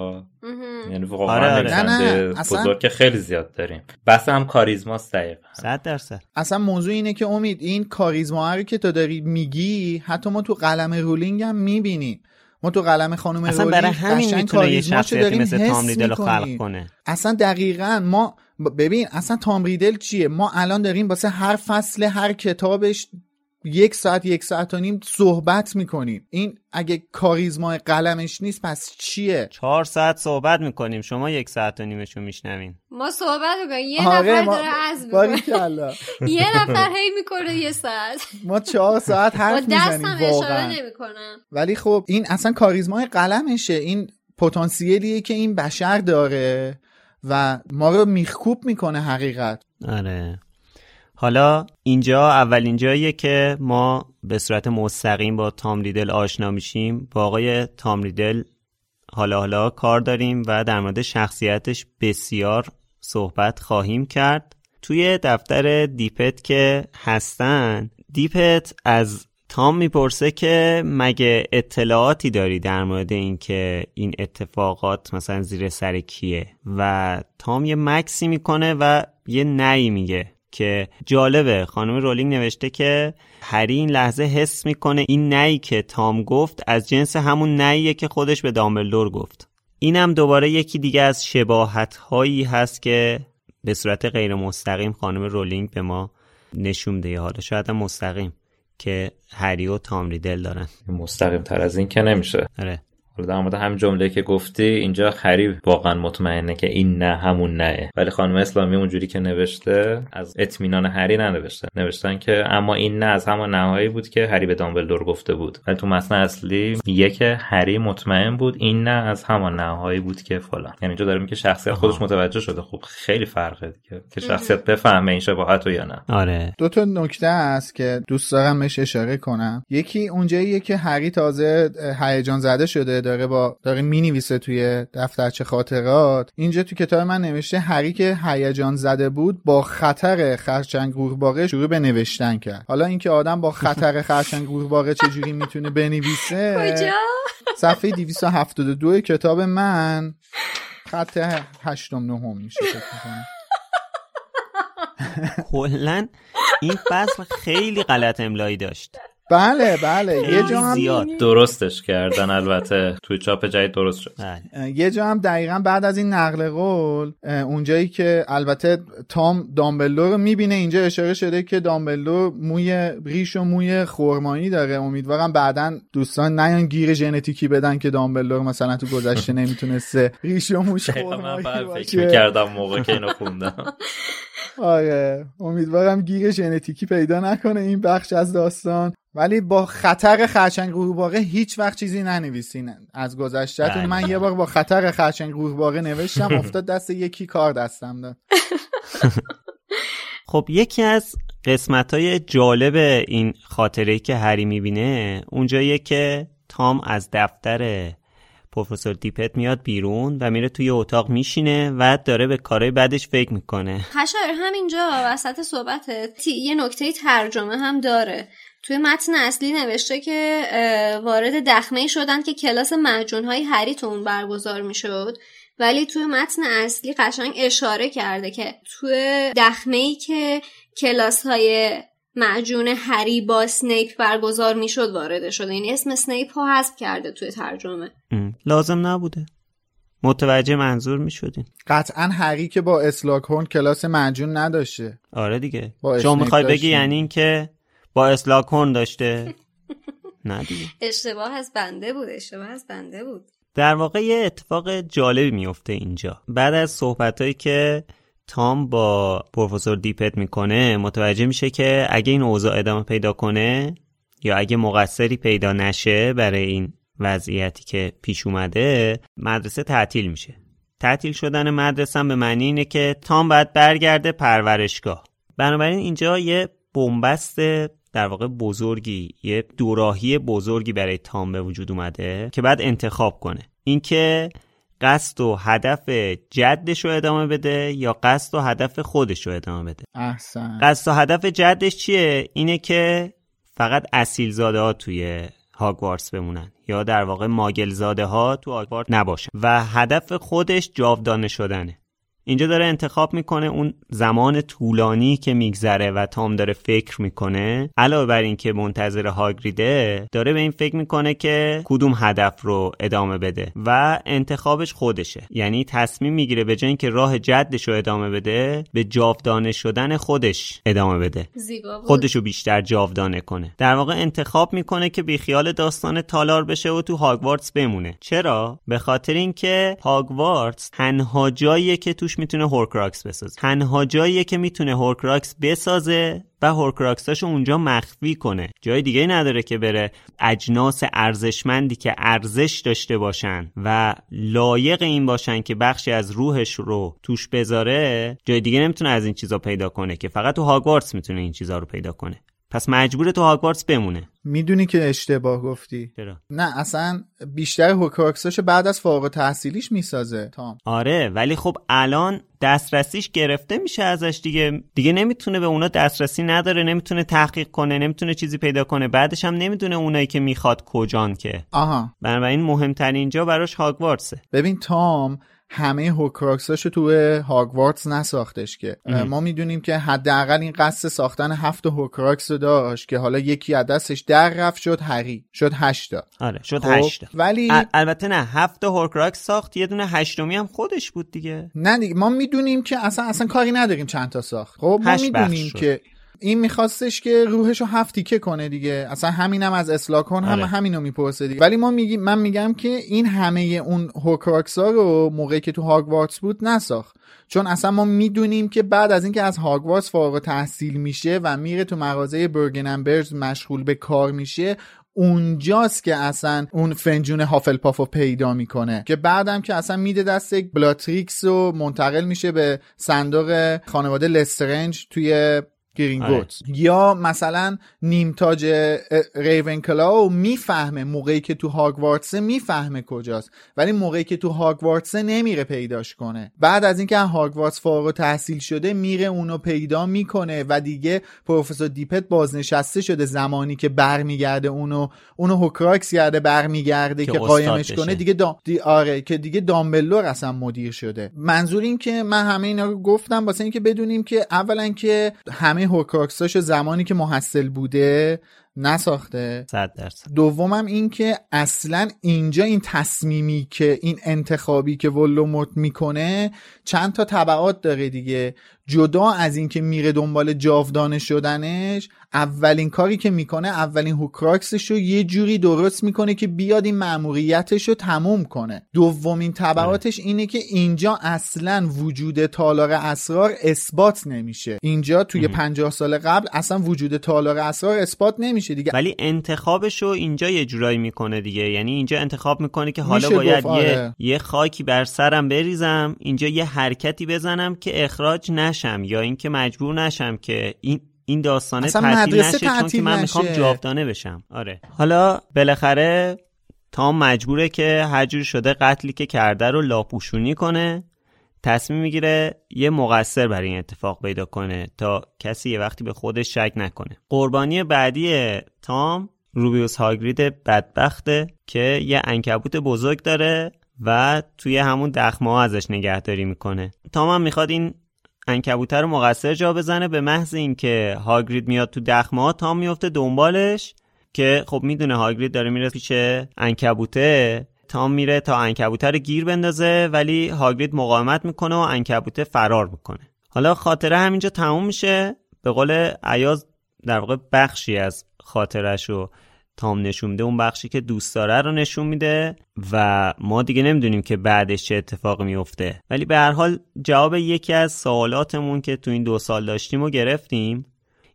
یعنی واقعا آره, آره. نویسنده بزرگ که خیلی زیاد داریم. بحثم کاریزماست دقیقا. 100 درصد. اصلا موضوع اینه که امید این کاریزما رو که تو داری میگی حتی ما تو قلم رولینگ هم می‌بینیم. ما تو قلم خانم اصلا برای همین می‌تونه یه شخصیتی مثل تام ریدل خلق کنه. اصلا دقیقا ما ببین اصلا تام ریدل چیه؟ ما الان داریم واسه هر فصل هر کتابش یک ساعت یک ساعت و نیم صحبت می‌کنیم. این اگه کاریزما قلمش نیست پس چیه؟ چهار ساعت صحبت می‌کنیم. شما یک ساعت و نیمشو میشنوین. ما صحبت می‌کنیم. یه نفر داره از یه نفر هی می‌کنه یه ساعت. ما چهار ساعت حرف می‌زنیم واقعا. ولی خب این اصلا کاریزما قلمشه. این پتانسیلیه که این بشر داره و ما رو میخکوب می‌کنه حقیقت. آره. حالا اینجا اولین جاییه که ما به صورت مستقیم با تام ریدل آشنا میشیم. با آقای تام ریدل حالا حالا کار داریم و در مورد شخصیتش بسیار صحبت خواهیم کرد. توی دفتر دیپت که هستن دیپت از تام می‌پرسه که مگه اطلاعاتی داری در مورد اینکه این اتفاقات مثلا زیر سر کیه؟ و تام یه مکسی می‌کنه و یه نی میگه. که جالبه. خانم رولینگ نوشته که هری این لحظه حس می‌کنه این نی که تام گفت از جنس همون نیه که خودش به دامبلدور گفت. اینم دوباره یکی دیگه از شباهت هایی هست که به صورت غیر مستقیم خانم رولینگ به ما نشون ده حالا شاید مستقیم که هری و تام ریدل دارن. مستقیم تر از این که نمیشه. آره. در مورد همین جمله که گفتی اینجا خریب واقعا مطمئنه که این نه همون نه. ولی خانم اسلامی اونجوری که نوشته از اطمینان هری ننوشته. نوشتن که اما این نه از همون نهایی بود که هری به دامبلدور گفته بود. ولی تو متن اصلی میگه که هری مطمئن بود این نه از همان نهایی بود که فلان. یعنی اینجا داره میگه شخصیت خودش متوجه شده. خب خیلی فرقه دیگه که شخصیت بفهمه این شباهت یا نه. آره. دو تا نکته است که دوست دارم بهش اشاره کنم. یکی اونجاییه که هری تازه هیجان زده شده داره با داره می‌نویسه توی دفترچه خاطرات. اینجا تو کتاب من نوشته هری که هیجان زده بود با خطر خرچنگ قورباغه شروع به نوشتن کرد. حالا اینکه آدم با خطر خرچنگ قورباغه چجوری می‌تونه بنویسه؟ کجا؟ صفحه 272 کتاب من. خط هشتم نهم میشه کلا این فصل خیلی غلط املایی داشت. بله بله. یه جا هم زیاد. درستش کردن البته. توی چاپ جدید درست شد. بله. یه جا هم دقیقا بعد از این نقل قول اونجایی که البته تام دامبلور رو می‌بینه اینجا اشاره شده که دامبلور موی ریش و موی خرمایی داره. امیدوارم بعدا دوستان نیان گیر ژنتیکی بدن که دامبلور مثلا تو گذشته نمی‌تونسته ریش و موش خرمایی فکر باشه. می‌کردم موقع که اینو خوندم. آره. امیدوارم گیر ژنتیکی پیدا نکنه این بخش از داستان. ولی با خطر خرچنگ قورباغه هیچ وقت چیزی ننویسین. از گذشتهتون بله. من یه بار با خطر خرچنگ قورباغه نوشتم افتاد دست یکی کار دستم داد. خب یکی از قسمت های جالب این خاطره که هری می‌بینه اونجاییه که تام از دفتر پروفسور دیپت میاد بیرون و میره توی اتاق میشینه و داره به کارهای بعدش فکر می‌کنه. خشایر همینجا وسط صحبتت یه نکته ترجمه هم داره. توی متن اصلی نوشته که وارد دخمه شدن که کلاس مجون های هری تو اون برگزار می‌شد. ولی توی متن اصلی قشنگ اشاره کرده که توی دخمه ای که کلاس های معجون هری با سنیپ برگزار می‌شد وارد شده. این اسم سنیپ ها حذف کرده توی ترجمه. ام، لازم نبوده. متوجه منظور می‌شدین. قطعا هری که با اسلاکورن کلاس مجون نداشته. آره دیگه. شما اسنیپ می‌خوای بگی. یعنی این با اسلاکون داشته. نه دیگه. اشتباه از بنده بود اشتباه از بنده بود. در واقع یه اتفاق جالبی میفته اینجا. بعد از صحبتهایی که تام با پروفسور دیپت می‌کنه متوجه میشه که اگه این اوضاع ادامه پیدا کنه یا اگه مقصری پیدا نشه برای این وضعیتی که پیش اومده مدرسه تعطیل میشه. تعطیل شدن مدرسه هم به معنی اینه که تام باید برگرده پرورشگاه. بنابراین اینجا یه بنبست در واقع بزرگی یه دوراهی بزرگی برای تام به وجود اومده که بعد انتخاب کنه. اینکه قصد و هدف جدش رو ادامه بده یا قصد و هدف خودش رو ادامه بده؟ احسن. قصد و هدف جدش چیه؟ اینه که فقط اصیل زاده ها توی هاگوارتس بمونن یا در واقع ماگل زاده ها تو هاگوارتس نباشن و هدف خودش جاودانه شدنه. اینجا داره انتخاب می‌کنه اون زمان طولانی که میگذره و تام داره فکر می‌کنه. علاوه بر اینکه منتظر هاگریده داره به این فکر می‌کنه که کدوم هدف رو ادامه بده و انتخابش خودشه. یعنی تصمیم می‌گیره به جای اینکه راه جدش رو ادامه بده به جاودانه شدن خودش ادامه بده. خودش رو بیشتر جاودانه کنه. در واقع انتخاب می‌کنه که بیخیال داستان تالار بشه و تو هاگوارتس بمونه. چرا؟ به خاطر اینکه هاگوارتس تنها جاییه که توش می‌تونه هورکراکس بسازه. تنها جاییه که می‌تونه هورکراکس بسازه و هورکراکساشو اونجا مخفی کنه. جای دیگه نداره که بره اجناس ارزشمندی که ارزش داشته باشن و لایق این باشن که بخشی از روحش رو توش بذاره جای دیگه نمی‌تونه از این چیزا پیدا کنه که. فقط تو هاگوارتس می‌تونه این چیزا رو پیدا کنه. پس مجبور تو هاگوارتس بمونه. می‌دونی که اشتباه گفتی. چرا؟ نه اصلا بیشتر هوکراکساشو بعد از فارغ تحصیلیش می‌سازه تام. آره ولی خب الان دسترسیش گرفته میشه ازش دیگه. دیگه نمی‌تونه به اونا دسترسی نداره نمی‌تونه تحقیق کنه نمی‌تونه چیزی پیدا کنه. بعدش هم نمی‌دونه اونایی که می‌خواد کجان که. آها. بنابراین مهمترین جا براش هاگوارتسه. ببین تام همه هوکراکساشو تو هاگوارتس نساختش که. ما می‌دونیم که حداقل این قصد ساختن هفت هورکراکس رو داشت که حالا یکی از دستش در رفت شد هری شد هشتا آره شد خب هشتا ولی البته نه هفت هورکراکس ساخت یه دونه هشتمی هم خودش بود دیگه. نه دیگه ما می‌دونیم که اصلا اصلا کاری نداریم چند تا ساخت. خب ما می‌دونیم که این میخواستش که روحشو هفت تیکه کنه دیگه. اصلا همینم از اسلاگهورن هم آره. همینو می‌پرسه دیگه. ولی ما میگیم من میگم که این همه اون هورکراکس ها رو موقعی که تو هاگوارتس بود نساخت. چون اصلا ما می‌دونیم که بعد از اینکه از هاگوارتس فارغ‌التحصیل میشه و میره تو مغازه Borgin and Burkes مشغول به کار میشه اونجاست که اصلا اون فنجون هافلپاف رو پیدا می‌کنه. که بعدم که اصلا میده دست یک بلاتریکس و منتقل میشه به صندوق خانواده لسترنج توی گرینگوت آره. یا مثلا نیمتاج ریون می‌فهمه موقعی که تو هاگوارتسه می‌فهمه کجاست. ولی موقعی که تو هاگوارتسه نمیره پیداش کنه. بعد از اینکه هاگوارتس فارغ تحصیل شده میره اونو پیدا می‌کنه و دیگه پروفسور دیپت بازنشسته شده زمانی که برمیگرده اونو اونو هوکراکس کرده برمیگرده که, که قایمش کنه. دیگه دا... دی... آره که دیگه دامبلور اصلا مدیر شده. منظور این که من همه اینا رو گفتم واسه اینکه بدونیم که اولا که همه هوکراکساش زمانی که محصل بوده نساخته. صد درصد. دومم این که اصلا اینجا این تصمیمی که این انتخابی که ولوموت می‌کنه چند تا طبعات داره دیگه. جدا از اینکه میره دنبال جاودانه شدنش اولین کاری که می‌کنه اولین هوکراکسش رو یه جوری درست می‌کنه که بیاد این مأموریتش رو تموم کنه. دومین طبعاتش اینه که اینجا اصلا وجود تالار اسرار اثبات نمیشه. اینجا توی پنجاه سال قبل اصلا وجود تالار اسرار اثبات نمیشه دیگه. ولی انتخابش رو اینجا یه جورایی می‌کنه دیگه. یعنی اینجا انتخاب می‌کنه که حالا باید یه, آره. یه خاکی بر سرم بریزم اینجا یه حرکتی بزنم که اخراج نشم یا اینکه مجبور نشم که این این داستانه تعطیل نشه چون که من می‌خوام جاودانه بشم. آره. حالا بالاخره تام مجبوره که هر جور شده قتلی که کرده رو لاپوشونی کنه تصمیم می‌گیره یه مقصر برای این اتفاق پیدا کنه تا کسی یه وقتی به خودش شک نکنه. قربانی بعدی تام روبیوس هاگرید بدبخته که یه انکبوت بزرگ داره و توی همون دخمه ها ازش نگهداری می‌کنه. تام هم می‌خواد این انکبوته رو مقصر جا بزنه به محض اینکه هاگرید میاد تو دخمه ها تام میفته دنبالش که خب می‌دونه هاگرید داره میره پیش انکبوته تام میره تا انکبوته رو گیر بندازه ولی هاگرید مقاومت می‌کنه و انکبوته فرار می‌کنه. حالا خاطره همینجا تموم میشه. به قول عیاز در واقع بخشی از خاطرش رو تام نشون میده اون بخشی که دوست داره رو نشون میده و ما دیگه نمی‌دونیم که بعدش چه اتفاقی میفته ولی به هر حال جواب یکی از سوالاتمون که تو این دو سال داشتیم و گرفتیم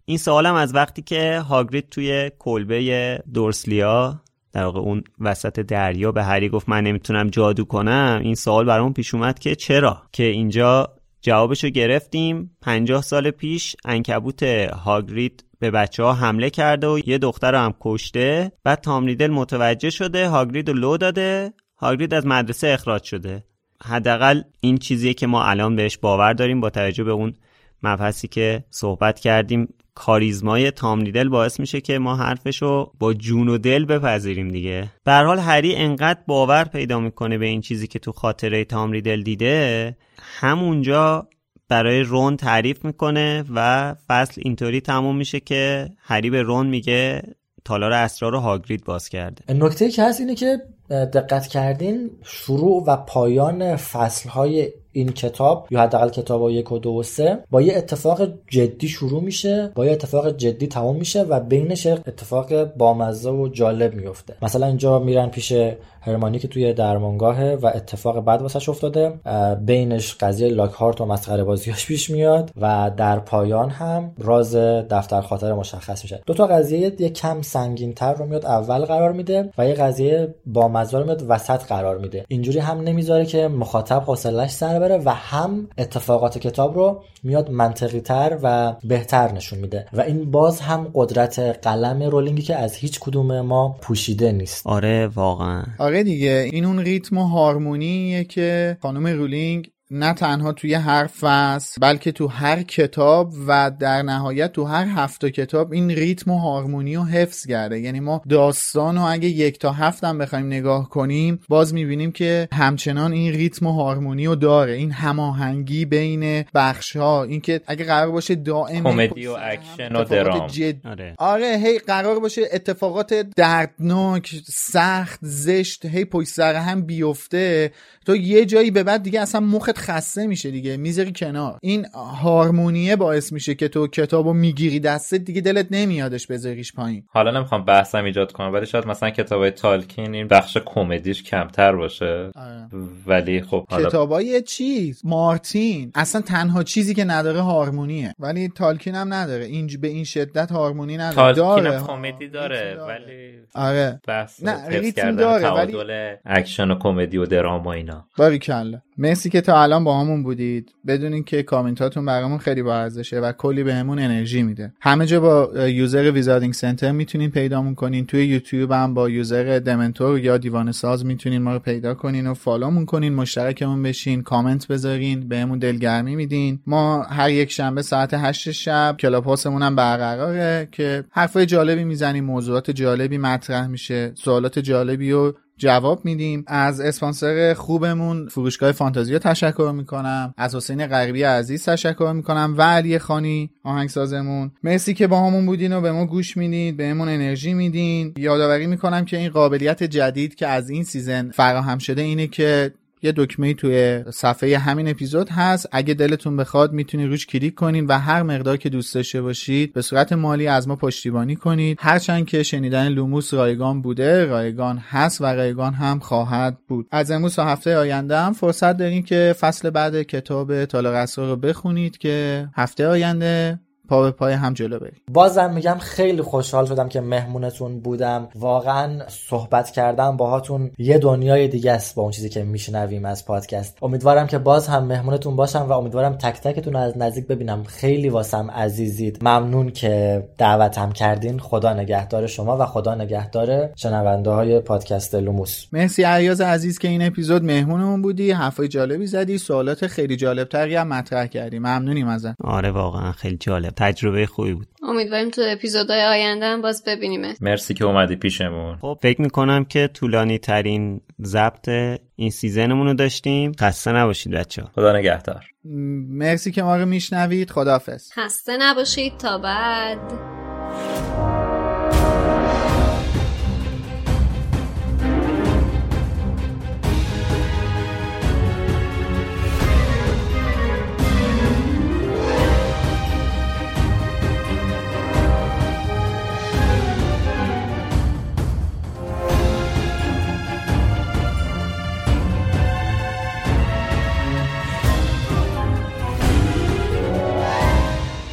این سوالم از وقتی که هاگرید توی کلبه دورسلیا در واقع اون وسط دریا به هری گفت من نمی‌تونم جادو کنم این سوال برامون پیش اومد که چرا؟ که اینجا جوابشو گرفتیم. 50 سال پیش انکبوت هاگرید به بچه ها حمله کرده و یه دختر رو هم کشته. بعد تامریدل متوجه شده هاگرید رو لو داده. هاگرید از مدرسه اخراج شده. حداقل این چیزیه که ما الان بهش باور داریم با توجه به اون مبحثی که صحبت کردیم. کاریزمای تامریدل باعث میشه که ما حرفشو با جون و دل بپذیریم دیگه. به حال هری انقدر باور پیدا می‌کنه به این چیزی که تو خاطره تامریدل دیده همونجا برای رون تعریف می‌کنه و فصل اینطوری تموم میشه که هری به رون میگه تالار اسرار رو هاگرید باز کرده. نکته که هست اینه که دقت کردین شروع و پایان فصلهای این کتاب یا حداقل کتاب یک و دو و سه با یه اتفاق جدی شروع میشه با یه اتفاق جدی تمام میشه و بینش اتفاق بامزه و جالب میفته. مثلا اینجا میرن پیش هرمانی که توی درمانگاهه و اتفاق بعد واسش افتاده. بینش قضیه لاکهارت و مسخره بازیاش پیش میاد و در پایان هم راز دفتر خاطر مشخص میشه. دو تا قضیه یه کم سنگین تر رو میاد اول قرار میده و یه قضیه با رو میاد وسط قرار میده. اینجوری هم نمی‌ذاره که مخاطب حوصلش سر بره و هم اتفاقات کتاب رو میاد منطقی تر و بهتر نشون میده. و این باز هم قدرت قلم رولینگی که از هیچ کدوم ما پوشیده نیست. آره واقعا. آره دیگه این اون ریتم و هارمونیه که خانم رولینگ نه تنها توی هر فصل بلکه تو هر کتاب و در نهایت تو هر هفت کتاب این ریتم و هارمونی رو حفظ کرده. یعنی ما داستان رو اگه یک تا هفت هم بخوایم نگاه کنیم باز می‌بینیم که همچنان این ریتم و هارمونی رو داره. این هماهنگی بین بخش ها اینکه اگه قرار باشه دائم کمدی و اکشن و درام. جد... آره. آره هی قرار باشه اتفاقات دردناک سخت زشت هی پشت سر هم بیفته. تو یه جایی به بعد دیگه اصلا مخت خسته میشه دیگه می‌ذاری کنار. این هارمونیه باعث میشه که تو کتابو می‌گیری دستت دیگه دلت نمیادش بذاریش پایین. حالا نمی‌خوام بحثم ایجاد کنم ولی شاید مثلا کتابای تالکین این بخش کمدیش کمتر باشه. آه. ولی خب حالا کتابای چیز؟ مارتین. اصلا تنها چیزی که نداره هارمونیه. ولی تالکین هم نداره. این به این شدت هارمونی نداره. تالکین هم کمدی داره, داره. ولی آره. بحث نه ریتم داره ولی اکشن و کمدی و درام و اینا. باریکلا. مرسی که تا الان باهامون بودید بدونین که کامنتاتون برامون خیلی با ارزشه و کلی بهمون انرژی میده. همه جا با user Wizarding Center می‌تونین پیدامون کنین. توی یوتیوب هم با user Dementor یا دیوان ساز می‌تونین ما رو پیدا کنین و follow مون کنین مشترکمون بشین کامنت بذارین بهمون دلگرمی میدین. ما هر یک شنبه ساعت 8 شب Clubhouse مون هم برقراره که حرفای جالبی می‌زنیم موضوعات جالبی مطرح میشه سوالات جالبی و جواب میدیم. از اسپانسر خوبمون فروشگاه فانتازیا تشکر می‌کنم. از حسین غریبی عزیز تشکر می‌کنم. و علی خانی آهنگسازمون. مرسی که باهامون بودین و به ما گوش می‌دید بهمون انرژی میدین. یادآوری می‌کنم که این قابلیت جدید که از این season فراهم شده اینه که یه دکمه توی صفحه همین اپیزود هست. اگه دلتون بخواد می‌تونید روش کلیک کنین و هر مقدار که دوست داشته باشید به صورت مالی از ما پشتیبانی کنید. هرچند که شنیدن لوموس رایگان بوده رایگان هست و رایگان هم خواهد بود. از امروز هفته آینده هم فرصت داریم که فصل بعد کتاب تالار رو بخونید که هفته آینده پا به پای هم جلو بریم. بازم میگم خیلی خوشحال شدم که مهمونتون بودم. واقعا صحبت کردم باهاتون یه دنیای دیگه است با اون چیزی که میشنویم از پادکست. امیدوارم که باز هم مهمونتون باشم و امیدوارم تک تکتون از نزدیک ببینم. خیلی واسم عزیزید. ممنون که دعوتم کردین. خدا نگهدار شما و خدا نگهدار شنونده های پادکست لوموس. مرسی عیاز عزیز که این اپیزود مهمونمون بودی. حرفای جالبی زدی. سوالات خیلی جالب تری هم مطرح کردی. ممنونیم ازت. آره واقعا خیلی جالب. تجربه خوبی بود. امیدواریم تو اپیزودهای آینده هم باز ببینیم مرسی که اومدی پیشمون. خب فکر می‌کنم که طولانی ترین ضبط این سیزنمون رو داشتیم. خسته نباشید بچه خدا نگهدار. مرسی که ما رو میشنوید. خدافز خسته نباشید. تا بعد.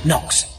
Knox